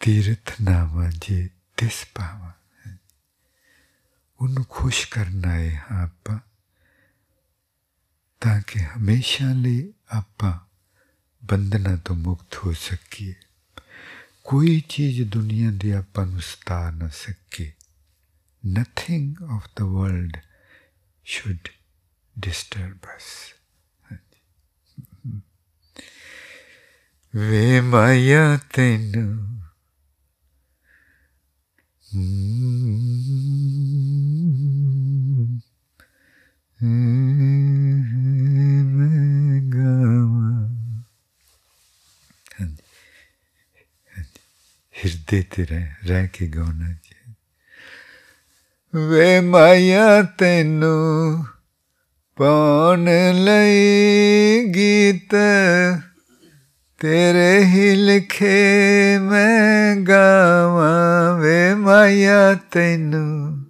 ਤੀਰਥ ਨਾਵਾ ਜੇ ਤਿਸ ਪਾਵਾ ਉਹਨੂੰ ਖੁਸ਼ ਕਰਨਾ ਹੈ ਆਪਾਂ ਤਾਂ ताकि हमेशा ले आप बंधना तो मुक्त हो सकी। कोई चीज़ दुनिया की आप सता न सके। Nothing of the world should disturb us वे माया तेन। hmm। हृदय तेरा रह के गाना चाहिए वे माया तेनू पौन लई गीत तेरे ही लिखे मैं गावा। वे माया तेनू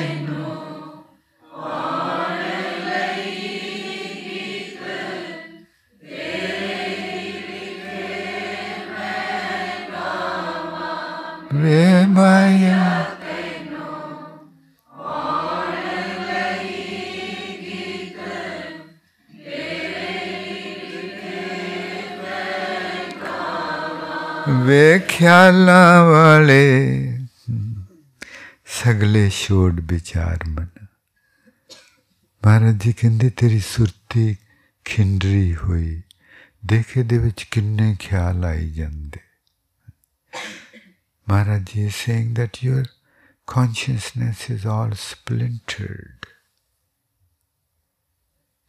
ਵੇ ਖਿਆਲਾਂ ਵਾਲੇ ਸਗਲੇ ਛੋੜ ਵਿਚਾਰ ਮਨ ਮਹਾਰਾਜ ਜੀ ਕਹਿੰਦੇ ਤੇਰੀ ਸੁਰਤੀ ਖਿੰਡਰੀ ਹੋਈ ਦੇਖੇ ਦੇ ਵਿੱਚ ਕਿੰਨੇ ਖਿਆਲ ਆਈ ਜਾਂਦੇ Maharaj ji is saying that your consciousness is all splintered.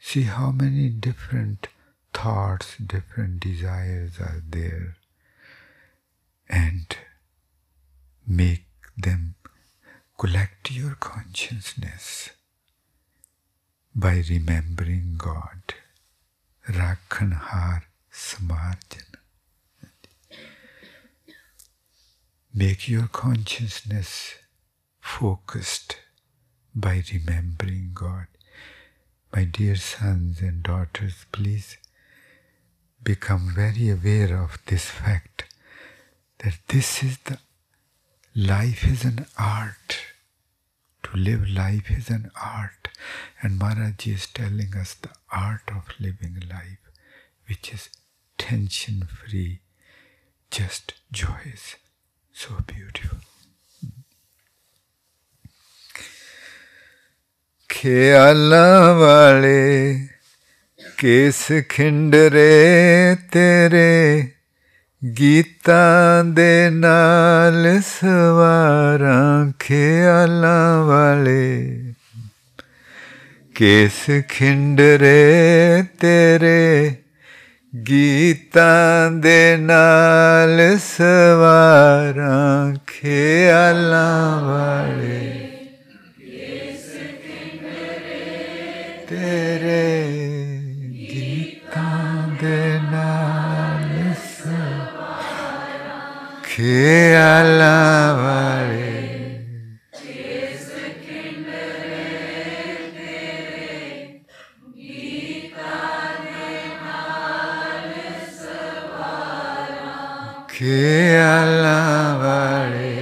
See how many different thoughts, different desires are there, and make them collect your consciousness by remembering God. Rakhanhar Samarjan. Make your consciousness focused by remembering God. My dear sons and daughters, please become very aware of this fact that this is the life is an art. To live life is an art. And Maharaj is telling us the art of living life, which is tension free, just joyous. So beautiful. ਖਿਆਲਾਂ ਵਾਲੇ case ਖਿੰਡਰੇ ਤੇਰੇ ਗੀਤਾਂ ਦੇ ਨਾਲ ਸਵਾਰਾਂ ਖਿਆਲਾਂ ਵਾਲੇ। Case ਖਿੰਡਰੇ ਤੇਰੇ ਗੀਤਾਂ ਦੇ ਨਾਲ ਸਵਾਰਾਂ ਖਿਆਲਾਂ ਵਾਲੇ। ਤੇਰੇ ਗੀਤਾਂ ਦੇ que alabaré. Desde que me vida de se que alabaré.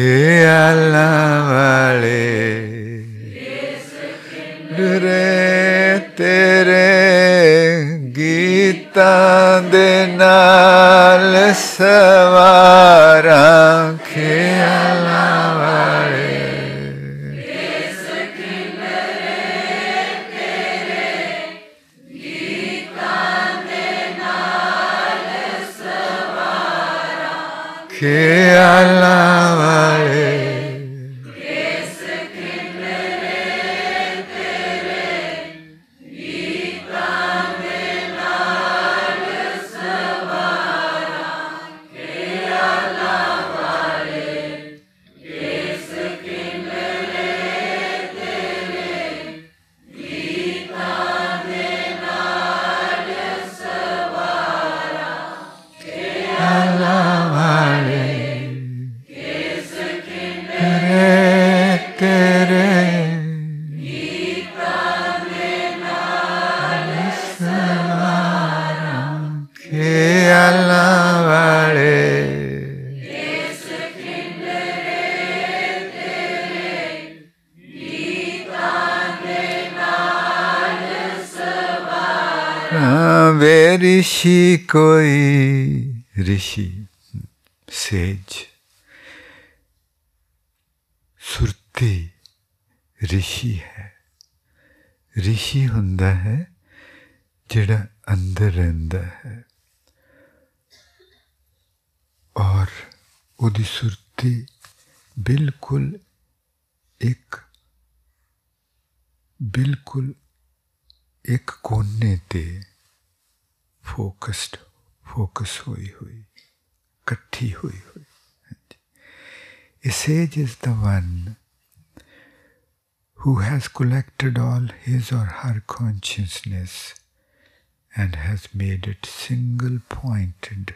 हे अल्लाह वाले। रे तेरे गीता देना सवार सवारा खे अल्लाह good his or her consciousness and has made it single pointed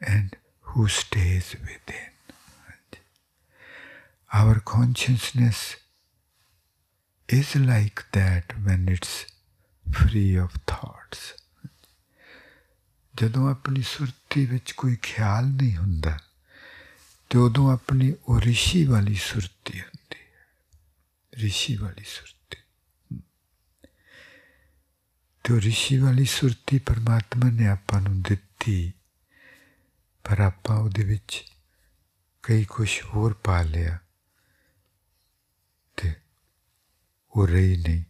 and who stays within. Our consciousness is like that when it's free of thoughts. ਜਦੋਂ ਆਪਣੀ ਸੁਰਤੀ ਵਿੱਚ ਕੋਈ ਖਿਆਲ ਨਹੀਂ ਹੁੰਦਾ ਤੇ ਉਦੋਂ ਆਪਣੀ ਉਹ ਰਿਸ਼ੀ ਵਾਲੀ ਸੁਰਤੀ ਹੁੰਦੀ ਹੈ ਰਿਸ਼ੀ ਵਾਲੀ ਸੁਰਤੀ ਤੇ ਉਹ ਰਿਸ਼ੀ ਵਾਲੀ ਸੁਰਤੀ ਪਰਮਾਤਮਾ ਨੇ ਆਪਾਂ ਨੂੰ ਦਿੱਤੀ ਪਰ ਆਪਾਂ ਉਹਦੇ ਵਿੱਚ ਕਈ ਕੁਝ ਹੋਰ ਪਾ ਲਿਆ ਤੇ ਉਹ ਰਹੀ ਨਹੀਂ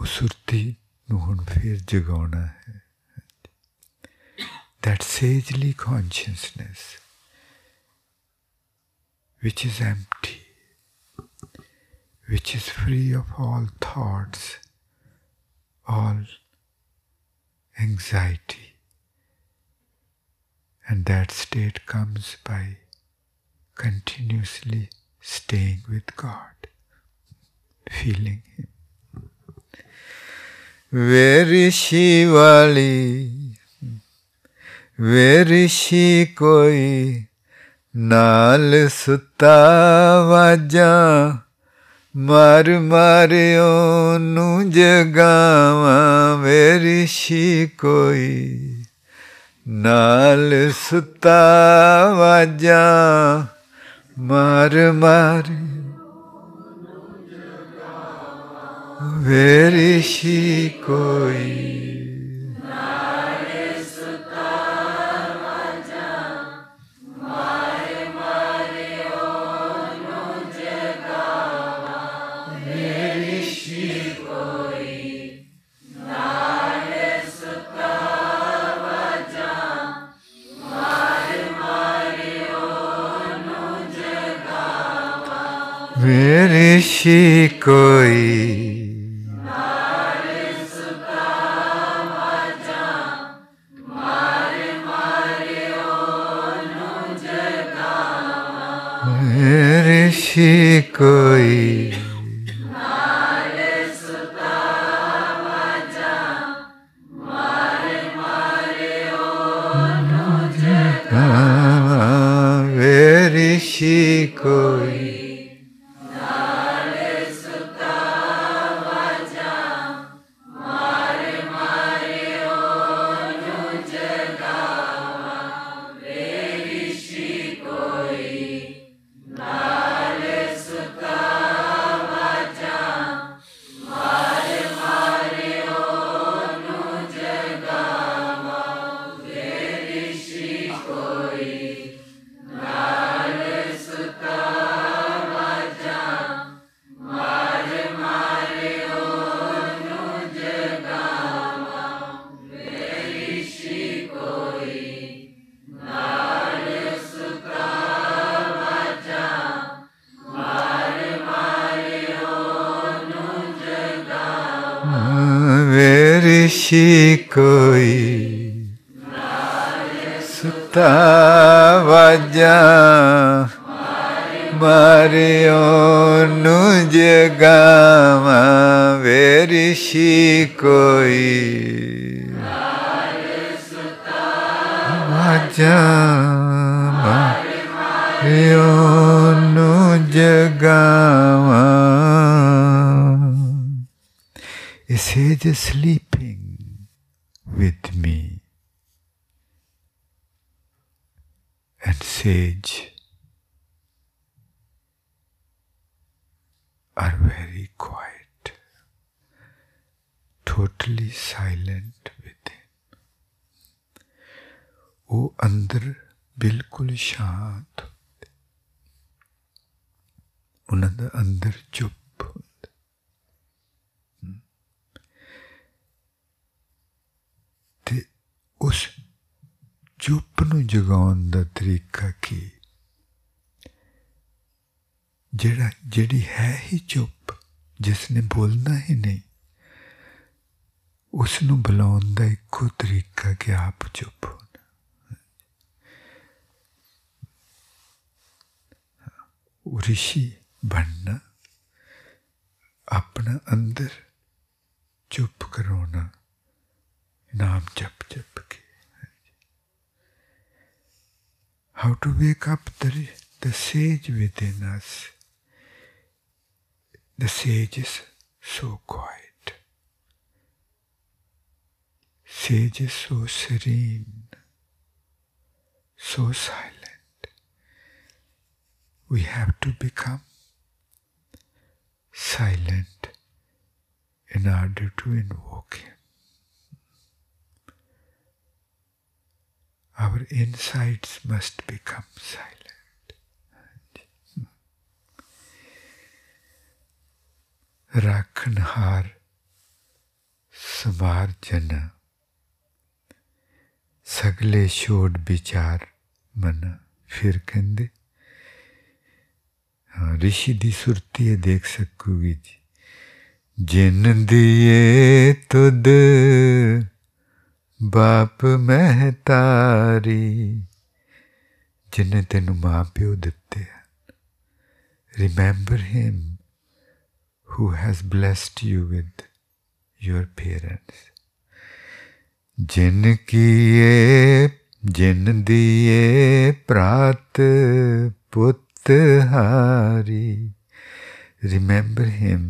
ਉਹ ਸੁਰਤੀ ਨੂੰ ਹੁਣ ਫਿਰ ਜਗਾਉਣਾ ਹੈ that sagely consciousness which is empty, which is free of all thoughts, all anxiety. And that state comes by continuously staying with God, feeling Him. Very Shivali, very Shikoi, ਨਾਲ ਸੁੱਤਾ ਵਾਜਾਂ ਮਰ ਮਾਰਿਓ ਨੂੰ ਜਗਾਵਾਂ ਮੇਰੀ ਸ਼ੀ ਕੋਈ। ਨਾਲ ਸੁੱਤਾ ਵਾਜਾਂ ਮਰ ਮਾਰ ਵੇਰੀ ਸ਼ੀ ਕੋਈ। मेरे शी कोई मेरे शी कोई शी कोई मेरी शी कोई सुता वाजा मारियो नु जगावा वेरी शी कोई वाजा मारियो नु जगावा A sage is within us the sage is so quiet sage is so serene so silent we have to become silent in order to invoke Him. Our insides must become silent. राखनहार समार जन। सगले छोड़ विचार मन। फिर कहते हाँ, ऋषि की सुरती है देख सकूगी जी। जिन दिए तुद, बाप महतारी जिन्हें तेन माँ प्यो दिते remember him who has blessed you with your parents. जिन किए जिन दिए प्रात पुत हारी remember him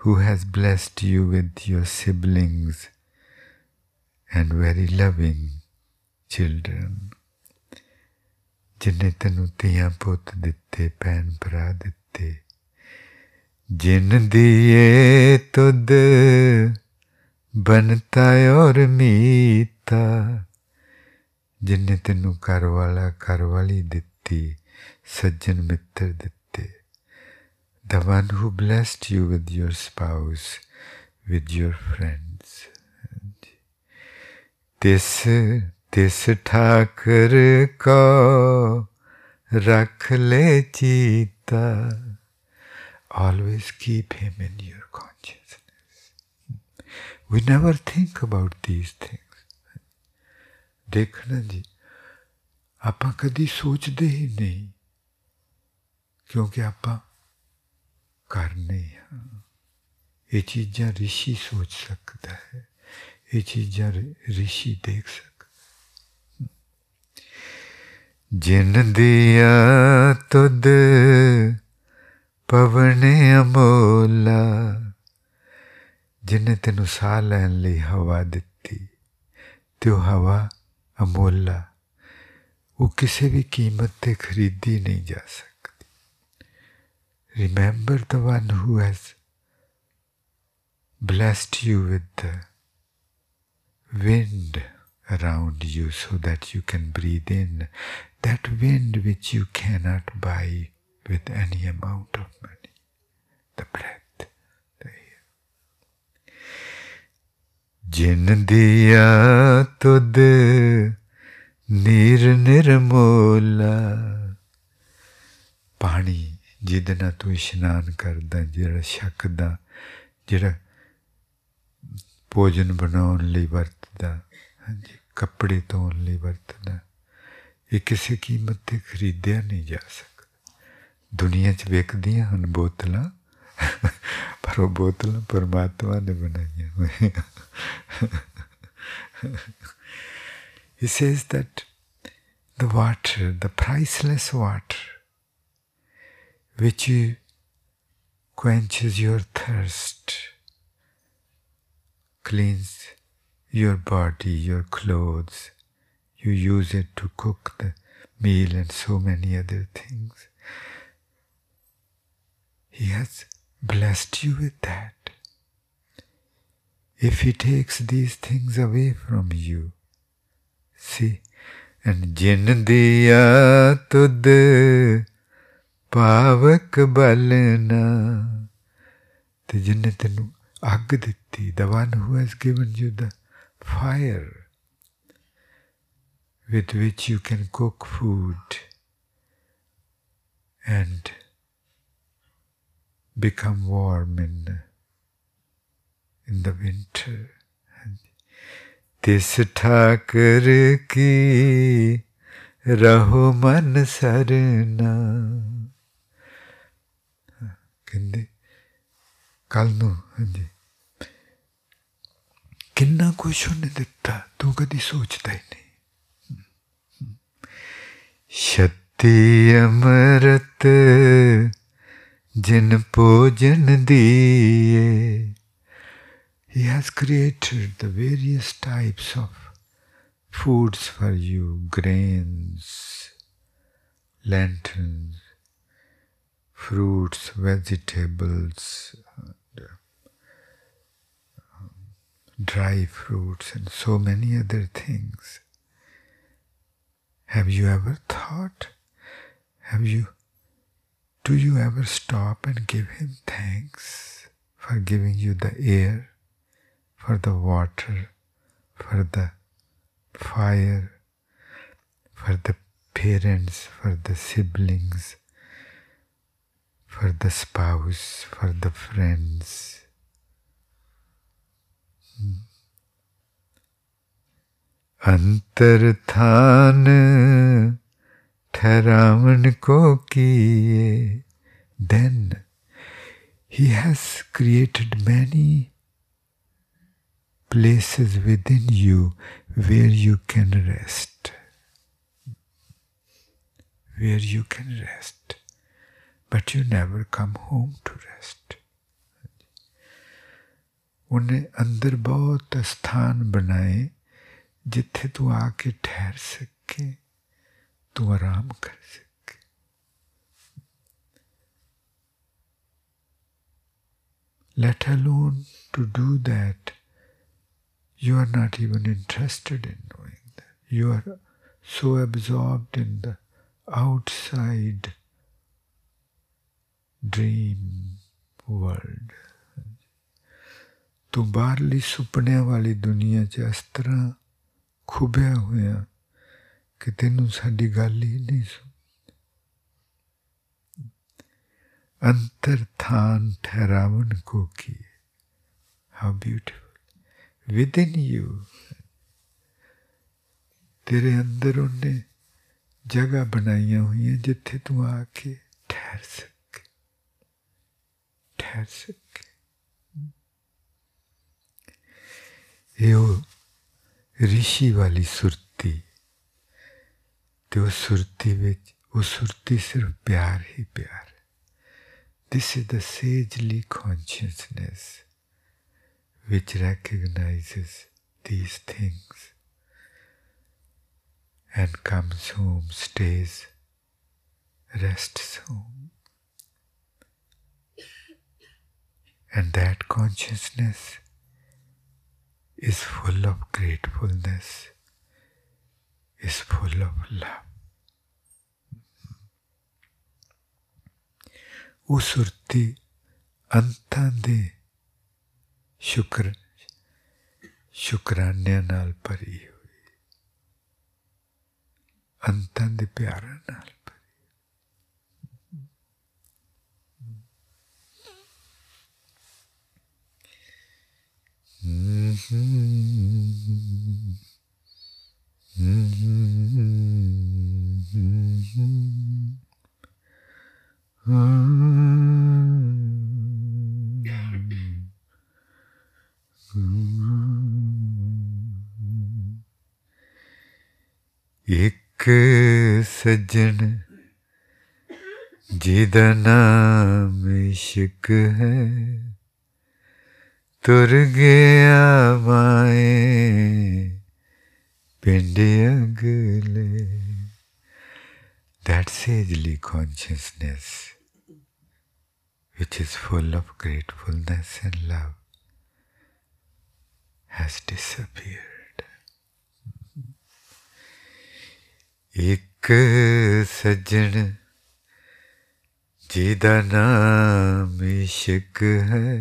who has blessed you with your siblings and very loving children ਜਿਨੇ ਤੈਨੂੰ ਧੀਆਂ ਪੁੱਤ ਦਿੱਤੇ ਭੈਣ ਭਰਾ ਦਿੱਤੇ जिन दिए तुद बनता और मीता जिन्ने तेनू घर वाला घर वाली दित्ती, सज्जन मित्र दित्ते। The one who blessed you with your spouse with your friends तिस तिस ठाकर को रख ले चीता। always keep Him in your consciousness. We never think about these things. ਦੇਖਣਾ ਜੀ ਆਪਾਂ ਕਦੀ ਸੋਚਦੇ ਹੀ ਨਹੀਂ ਕਿਉਂਕਿ ਆਪਾਂ ਕਰਨੇ ਹਾਂ ਇਹ ਚੀਜ਼ਾਂ ਰਿਸ਼ੀ ਸੋਚ ਸਕਦਾ ਹੈ ਇਹ ਚੀਜ਼ਾਂ ਰਿਸ਼ੀ ਦੇਖ ਸਕਦਾ ਜਿਨ ਦਿਆ ਤੁਦ ਪਵਨ ਅਮੋਲਾ ਜਿਨੇ ਤੈਨੂੰ ਸਾਹ ਲੈਣ ਲਈ ਹਵਾ ਦਿੱਤੀ ਤੇ ਉਹ ਹਵਾ ਅਮੋਲਾ ਉਹ ਕਿਸੇ ਵੀ ਕੀਮਤ ਤੇ ਖਰੀਦੀ ਨਹੀਂ ਜਾ ਸਕਦੀ remember the one who has blessed you with the wind around you so that you can breathe in that wind which you cannot buy with any amount of money. The breath, the air. ਜਿਨ ਦਿਆ ਤੁਦ ਨੀਰ ਨਿਰਮੋਲਾ ਪਾਣੀ ਜਿਹਦੇ ਨਾਲ ਤੂੰ ਇਸ਼ਨਾਨ ਕਰਦਾ ਜਿਹੜਾ ਛਕਦਾ ਜਿਹੜਾ ਭੋਜਨ ਬਣਾਉਣ ਲਈ ਵਰਤਦਾ ਹਾਂਜੀ ਕੱਪੜੇ ਧੋਣ ਲਈ ਵਰਤਦਾ ਇਹ ਕਿਸੇ ਕੀਮਤ ਤੇ ਖਰੀਦਿਆ ਨਹੀਂ ਜਾ ਸਕਦਾ दुनिया च वेखदियां हन बोतलां पर ओह् बोतलां परमात्मा ने बनाइयां होइयां He says that the water, the priceless water, which quenches your thirst, cleans your body, your clothes. You use it to cook the meal and so many other things. He has blessed you with that. If He takes these things away from you, see, and Jin Diya Tud Pavak Balena, the Jinne Tenu Agditti, the one who has given you the fire with which you can cook food and become warm in, in the winter. ਤਿਸ ਠਾਕਰ ਕੀ ਰਹੋ ਮਨ ਸਰਨਾ ਕਹਿੰਦੇ ਕੱਲ ਨੂੰ ਹਾਂਜੀ ਕਿੰਨਾ ਕੁਛ ਉਹਨੇ ਦਿੱਤਾ ਤੂੰ ਕਦੀ ਸੋਚਦਾ ਹੀ ਨਹੀਂ ਸ਼ਕਤੀ ਅਮਰਤ जिन भोजन दिए He has created the various types of foods for you grains, lanterns, fruits, vegetables, dry fruits, and so many other things. Have you ever thought? Have you? Do you ever stop and give Him thanks for giving you the air, for the water, for the fire, for the parents, for the siblings, for the spouse, for the friends? अंतर थान ठहरावन को किए then he has created many places within you where you can rest. Where you can rest. But you never come home to rest. उन्हें अंदर बहुत स्थान बनाए जिथे तू आके ठहर सके ਸਕੇ ਤੂੰ ਆਰਾਮ ਕਰ ਸਕੇ let alone to do that you are not even interested in knowing that you are so absorbed in the outside dream world ਤੂੰ ਬਾਹਰਲੀ ਸੁਪਨਿਆਂ ਵਾਲੀ ਦੁਨੀਆ 'ਚ ਇਸ ਤਰ੍ਹਾਂ ਖੁਬਿਆ ਹੋਇਆ ਕਿ ਤੈਨੂੰ ਸਾਡੀ ਗੱਲ ਹੀ ਨਹੀਂ ਸੁਣ ਅੰਤਰ ਥਾਨ ਠਹਿਰਾਵਨ ਕੋ ਕੀ how beautiful within you ਤੇਰੇ ਅੰਦਰ ਉਹਨੇ ਜਗ੍ਹਾ ਬਣਾਈਆਂ ਹੋਈਆਂ ਜਿੱਥੇ ਤੂੰ ਆ ਕੇ ਠਹਿਰ ਸਕੇ ਠਹਿਰ ਸਕੇ ਇਹ ਉਹ ਰਿਸ਼ੀ ਵਾਲੀ ਸੁਰਤੀ ਤੇ ਉਹ ਸੁਰਤੀ ਵਿੱਚ ਉਹ ਸੁਰਤੀ ਸਿਰਫ ਪਿਆਰ ਹੀ ਪਿਆਰ ਹੈ this is the sagely consciousness which recognizes these things and comes home, stays, rests home. And that consciousness is full of gratefulness, is full of love. ਉਹ ਸੁਰਤੀ ਅੰਤਾਂ ਦੇ ਸ਼ੁਕਰ ਸ਼ੁਕਰਾਨਿਆਂ ਨਾਲ ਭਰੀ ਹੋਈ ਅੰਤਾਂ ਦੇ ਪਿਆਰਾਂ ਨਾਲ ਇੱਕ एक सज्जन जिद नाम इश्क है तुर गया माए ਅਗਲੇ that sagely consciousness which is full of gratefulness and love has disappeared ਇੱਕ ਸੱਜਣ ਜਿਹਦਾ ਨਾਮ ਇਸ਼ਕ ਹੈ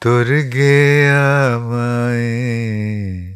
ਤੁਰ ਗਿਆ ਮਾਏ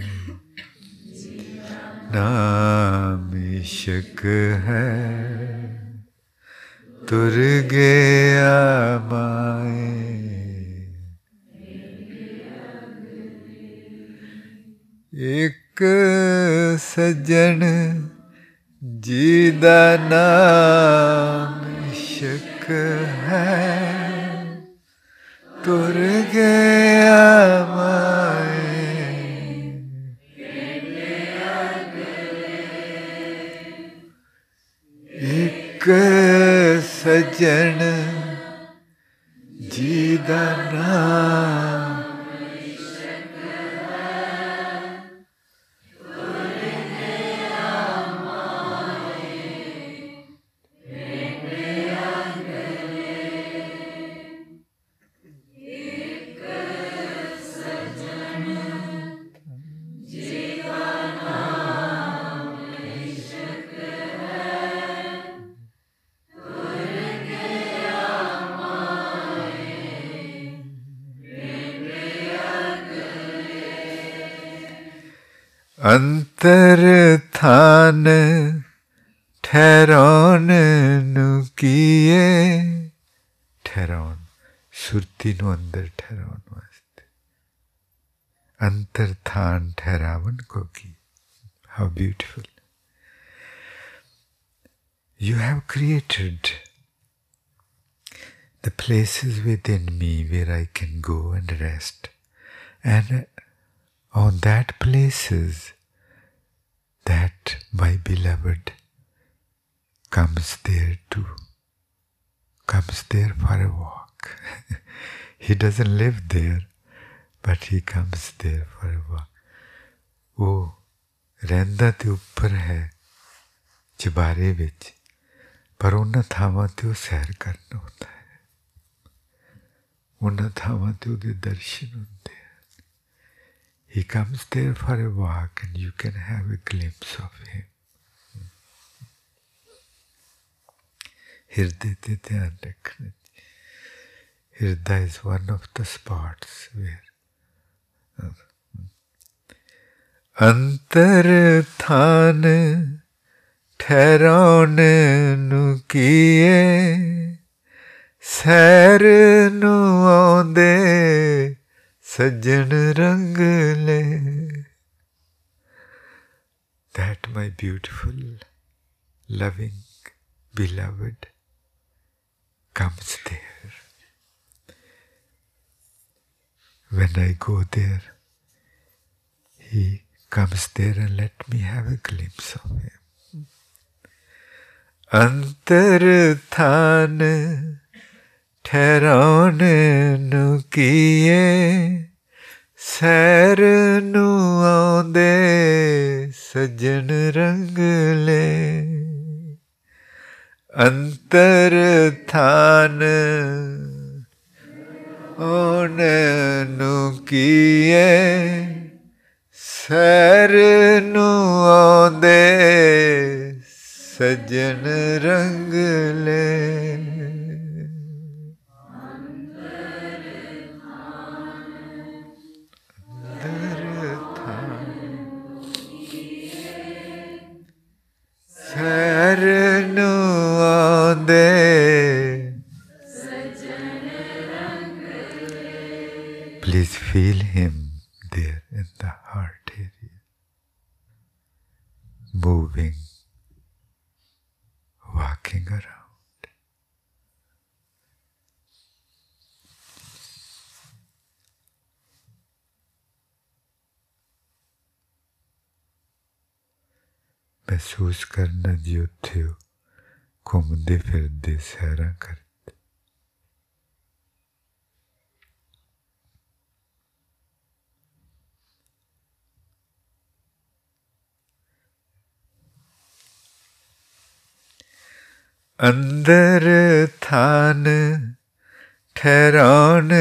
नाम इश्क है। तुर गया माए एक सज्जन जीदा नाम इश्क है। तुर गया माए एक सजन जीदा नाम। अंतर थान ठहरौन नु किए ठहरौन સુરતી નું અંદર ઠેરાવવાનું વાસ્તે અંતર થાન ઠેરાવન કોકી how beautiful the places within me where I can go and rest. And on that places, that my beloved comes there too, comes there for a walk. he doesn't live there, but he comes there for a walk. ਉਹ ਰਹਿੰਦਾ ਤੇ ਉੱਪਰ ਹੈ ਚਬਾਰੇ ਵਿੱਚ ਪਰ ਉਹਨਾਂ ਥਾਵਾਂ ਤੇ ਉਹ ਸੈਰ ਕਰਨ ਹੁੰਦਾ ਹੈ ਉਹਨਾਂ ਥਾਵਾਂ ਤੇ ਉਹਦੇ ਦਰਸ਼ਨ ਹੁੰਦੇ he comes there for a walk and you can have a glimpse of him. Hirditite Hirda is one of the spots where अंतरथान ठहराउन नु किए सैर सज्जन रंग that my beautiful, loving, beloved comes there. When I go there, he comes there and let me have a glimpse of him. Antarthan ਠਹਿਰਾਉਣ ਨੂੰ ਕੀਏ ਸੈਰ ਨੂੰ ਆਉਂਦੇ ਸਜਣ ਰੰਗ ਲੈ। ਅੰਤਰ ਥਾਨ ਓਨ ਨੂੰ ਕੀਏ ਸੈਰ ਨੂੰ ਆਉਂਦੇ ਸਜਣ ਰੰਗ ਲੈ। महसूस करना जी उत्थे घूमते फिरते सैर कर ਅੰਦਰ ਥਾਨ ਠਹਿਰਾਉਣ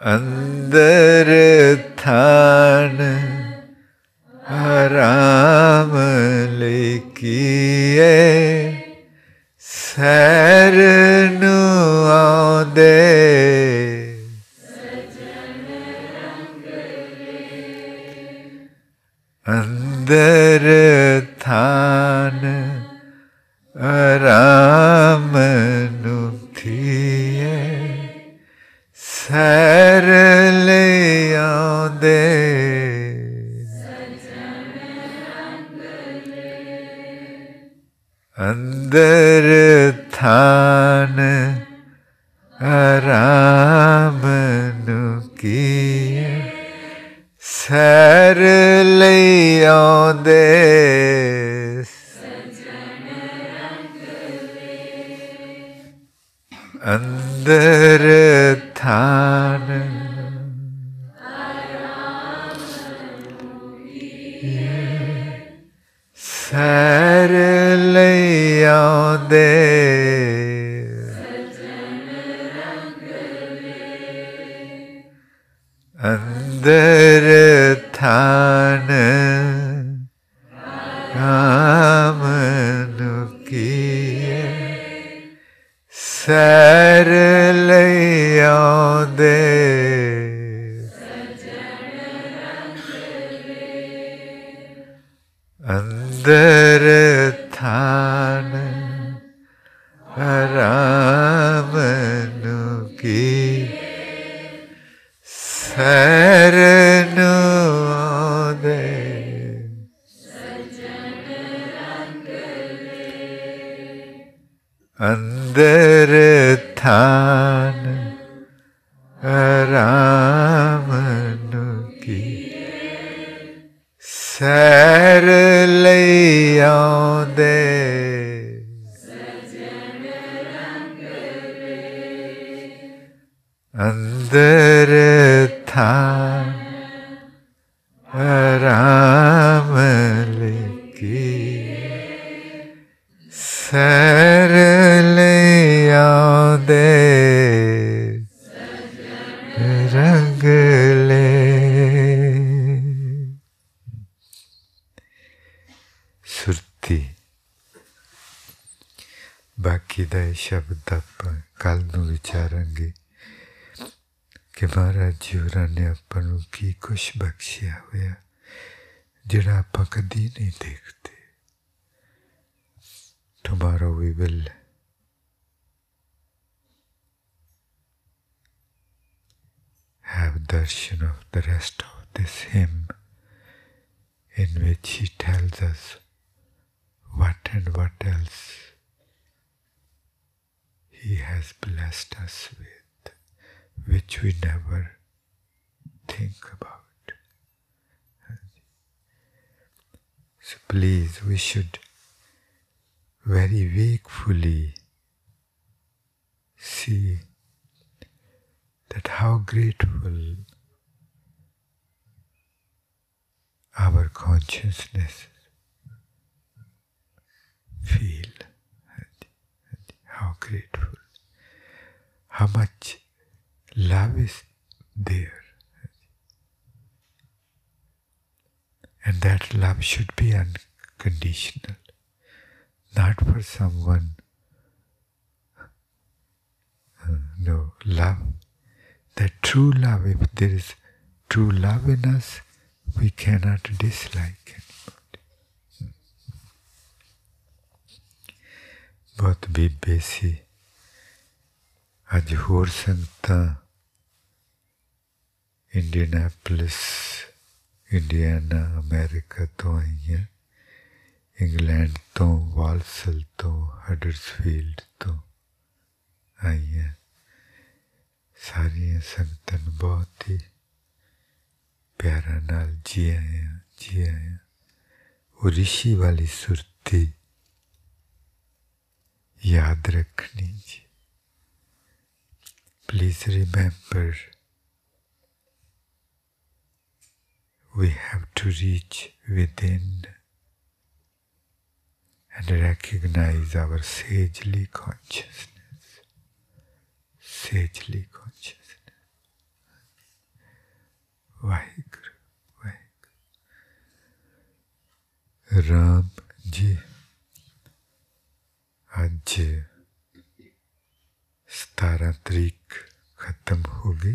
अंदर सुंदर था। राम की सर दे रंग ले। सुरती। बाकी तो दे शब्द कुछ बख्शिया हुआ जरा आप कदी नहीं देखते tomorrow we will have darshan of the rest of this hymn in which he tells us what and what else he has blessed us with, which we never think about. So please, we should very wakefully see that how grateful our consciousness feel. How grateful. How much love is there and that love should be unconditional not for someone uh, no love that true love if there is true love in us we cannot dislike anybody ਬਹੁਤ ਬੀਬੇ ਸੀ ਅੱਜ ਹੋਰ ਸੰਗਤਾਂ ਇੰਡੀਅਨਾਪੋਲਿਸ Indiana America ਤੋਂ ਆਈਆਂ England ਤੋਂ ਵਾਲਸਲ ਤੋਂ Huddersfield ਤੋਂ ਆਈਆਂ ਸਾਰੀਆਂ ਸੰਗਤਾਂ ਨੂੰ ਬਹੁਤ ਹੀ ਪਿਆਰਾ ਨਾਲ ਜੀ ਆਇਆਂ जी आया वो ऋषि वाली सुरती याद रखनी जी please remember we have to reach within and recognize our sagely consciousness. Sagely consciousness. Vaheguru, Vaheguru. Ram ji, आज सतारह तरीक खत्म होगी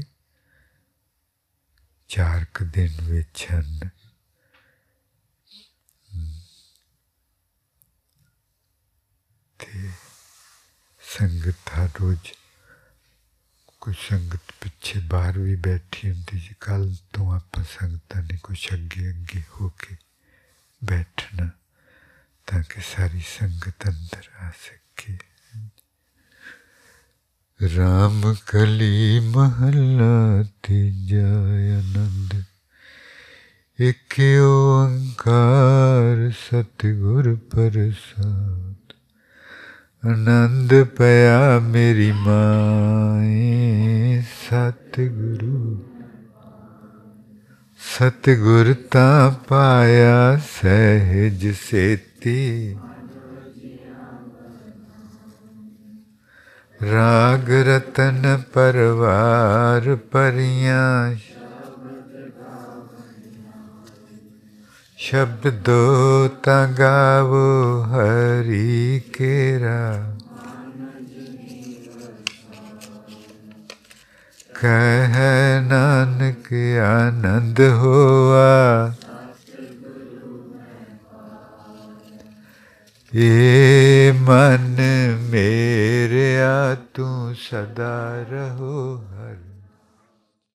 ਚਾਰ ਕੁ ਦਿਨ ਵਿੱਚ ਹਨ ਤੇ ਸੰਗਤ ਹਰ ਰੋਜ਼ ਕੋਈ ਸੰਗਤ ਪਿੱਛੇ ਬਾਹਰ ਵੀ ਬੈਠੀ ਹੁੰਦੀ ਜੀ ਕੱਲ ਤੋਂ ਆਪਾਂ ਸੰਗਤਾਂ ਨੇ ਕੁਛ ਅੱਗੇ ਅੱਗੇ ਹੋ ਕੇ ਬੈਠਣਾ ਤਾਂ ਕਿ ਸਾਰੀ ਸੰਗਤ ਅੰਦਰ ਆ ਸਕੇ राम कली महला तीजा आनंद एक ओंकार सतगुर प्रसाद। आनंद पया मेरी माए सतगुरु। सतगुर ता पाया सहज सेती। राग रतन परवार परियाँ। शब्द दो गावो हरि केरा। कह नानक आनंद हुआ। ये मन मेरे आ तू सदा रहो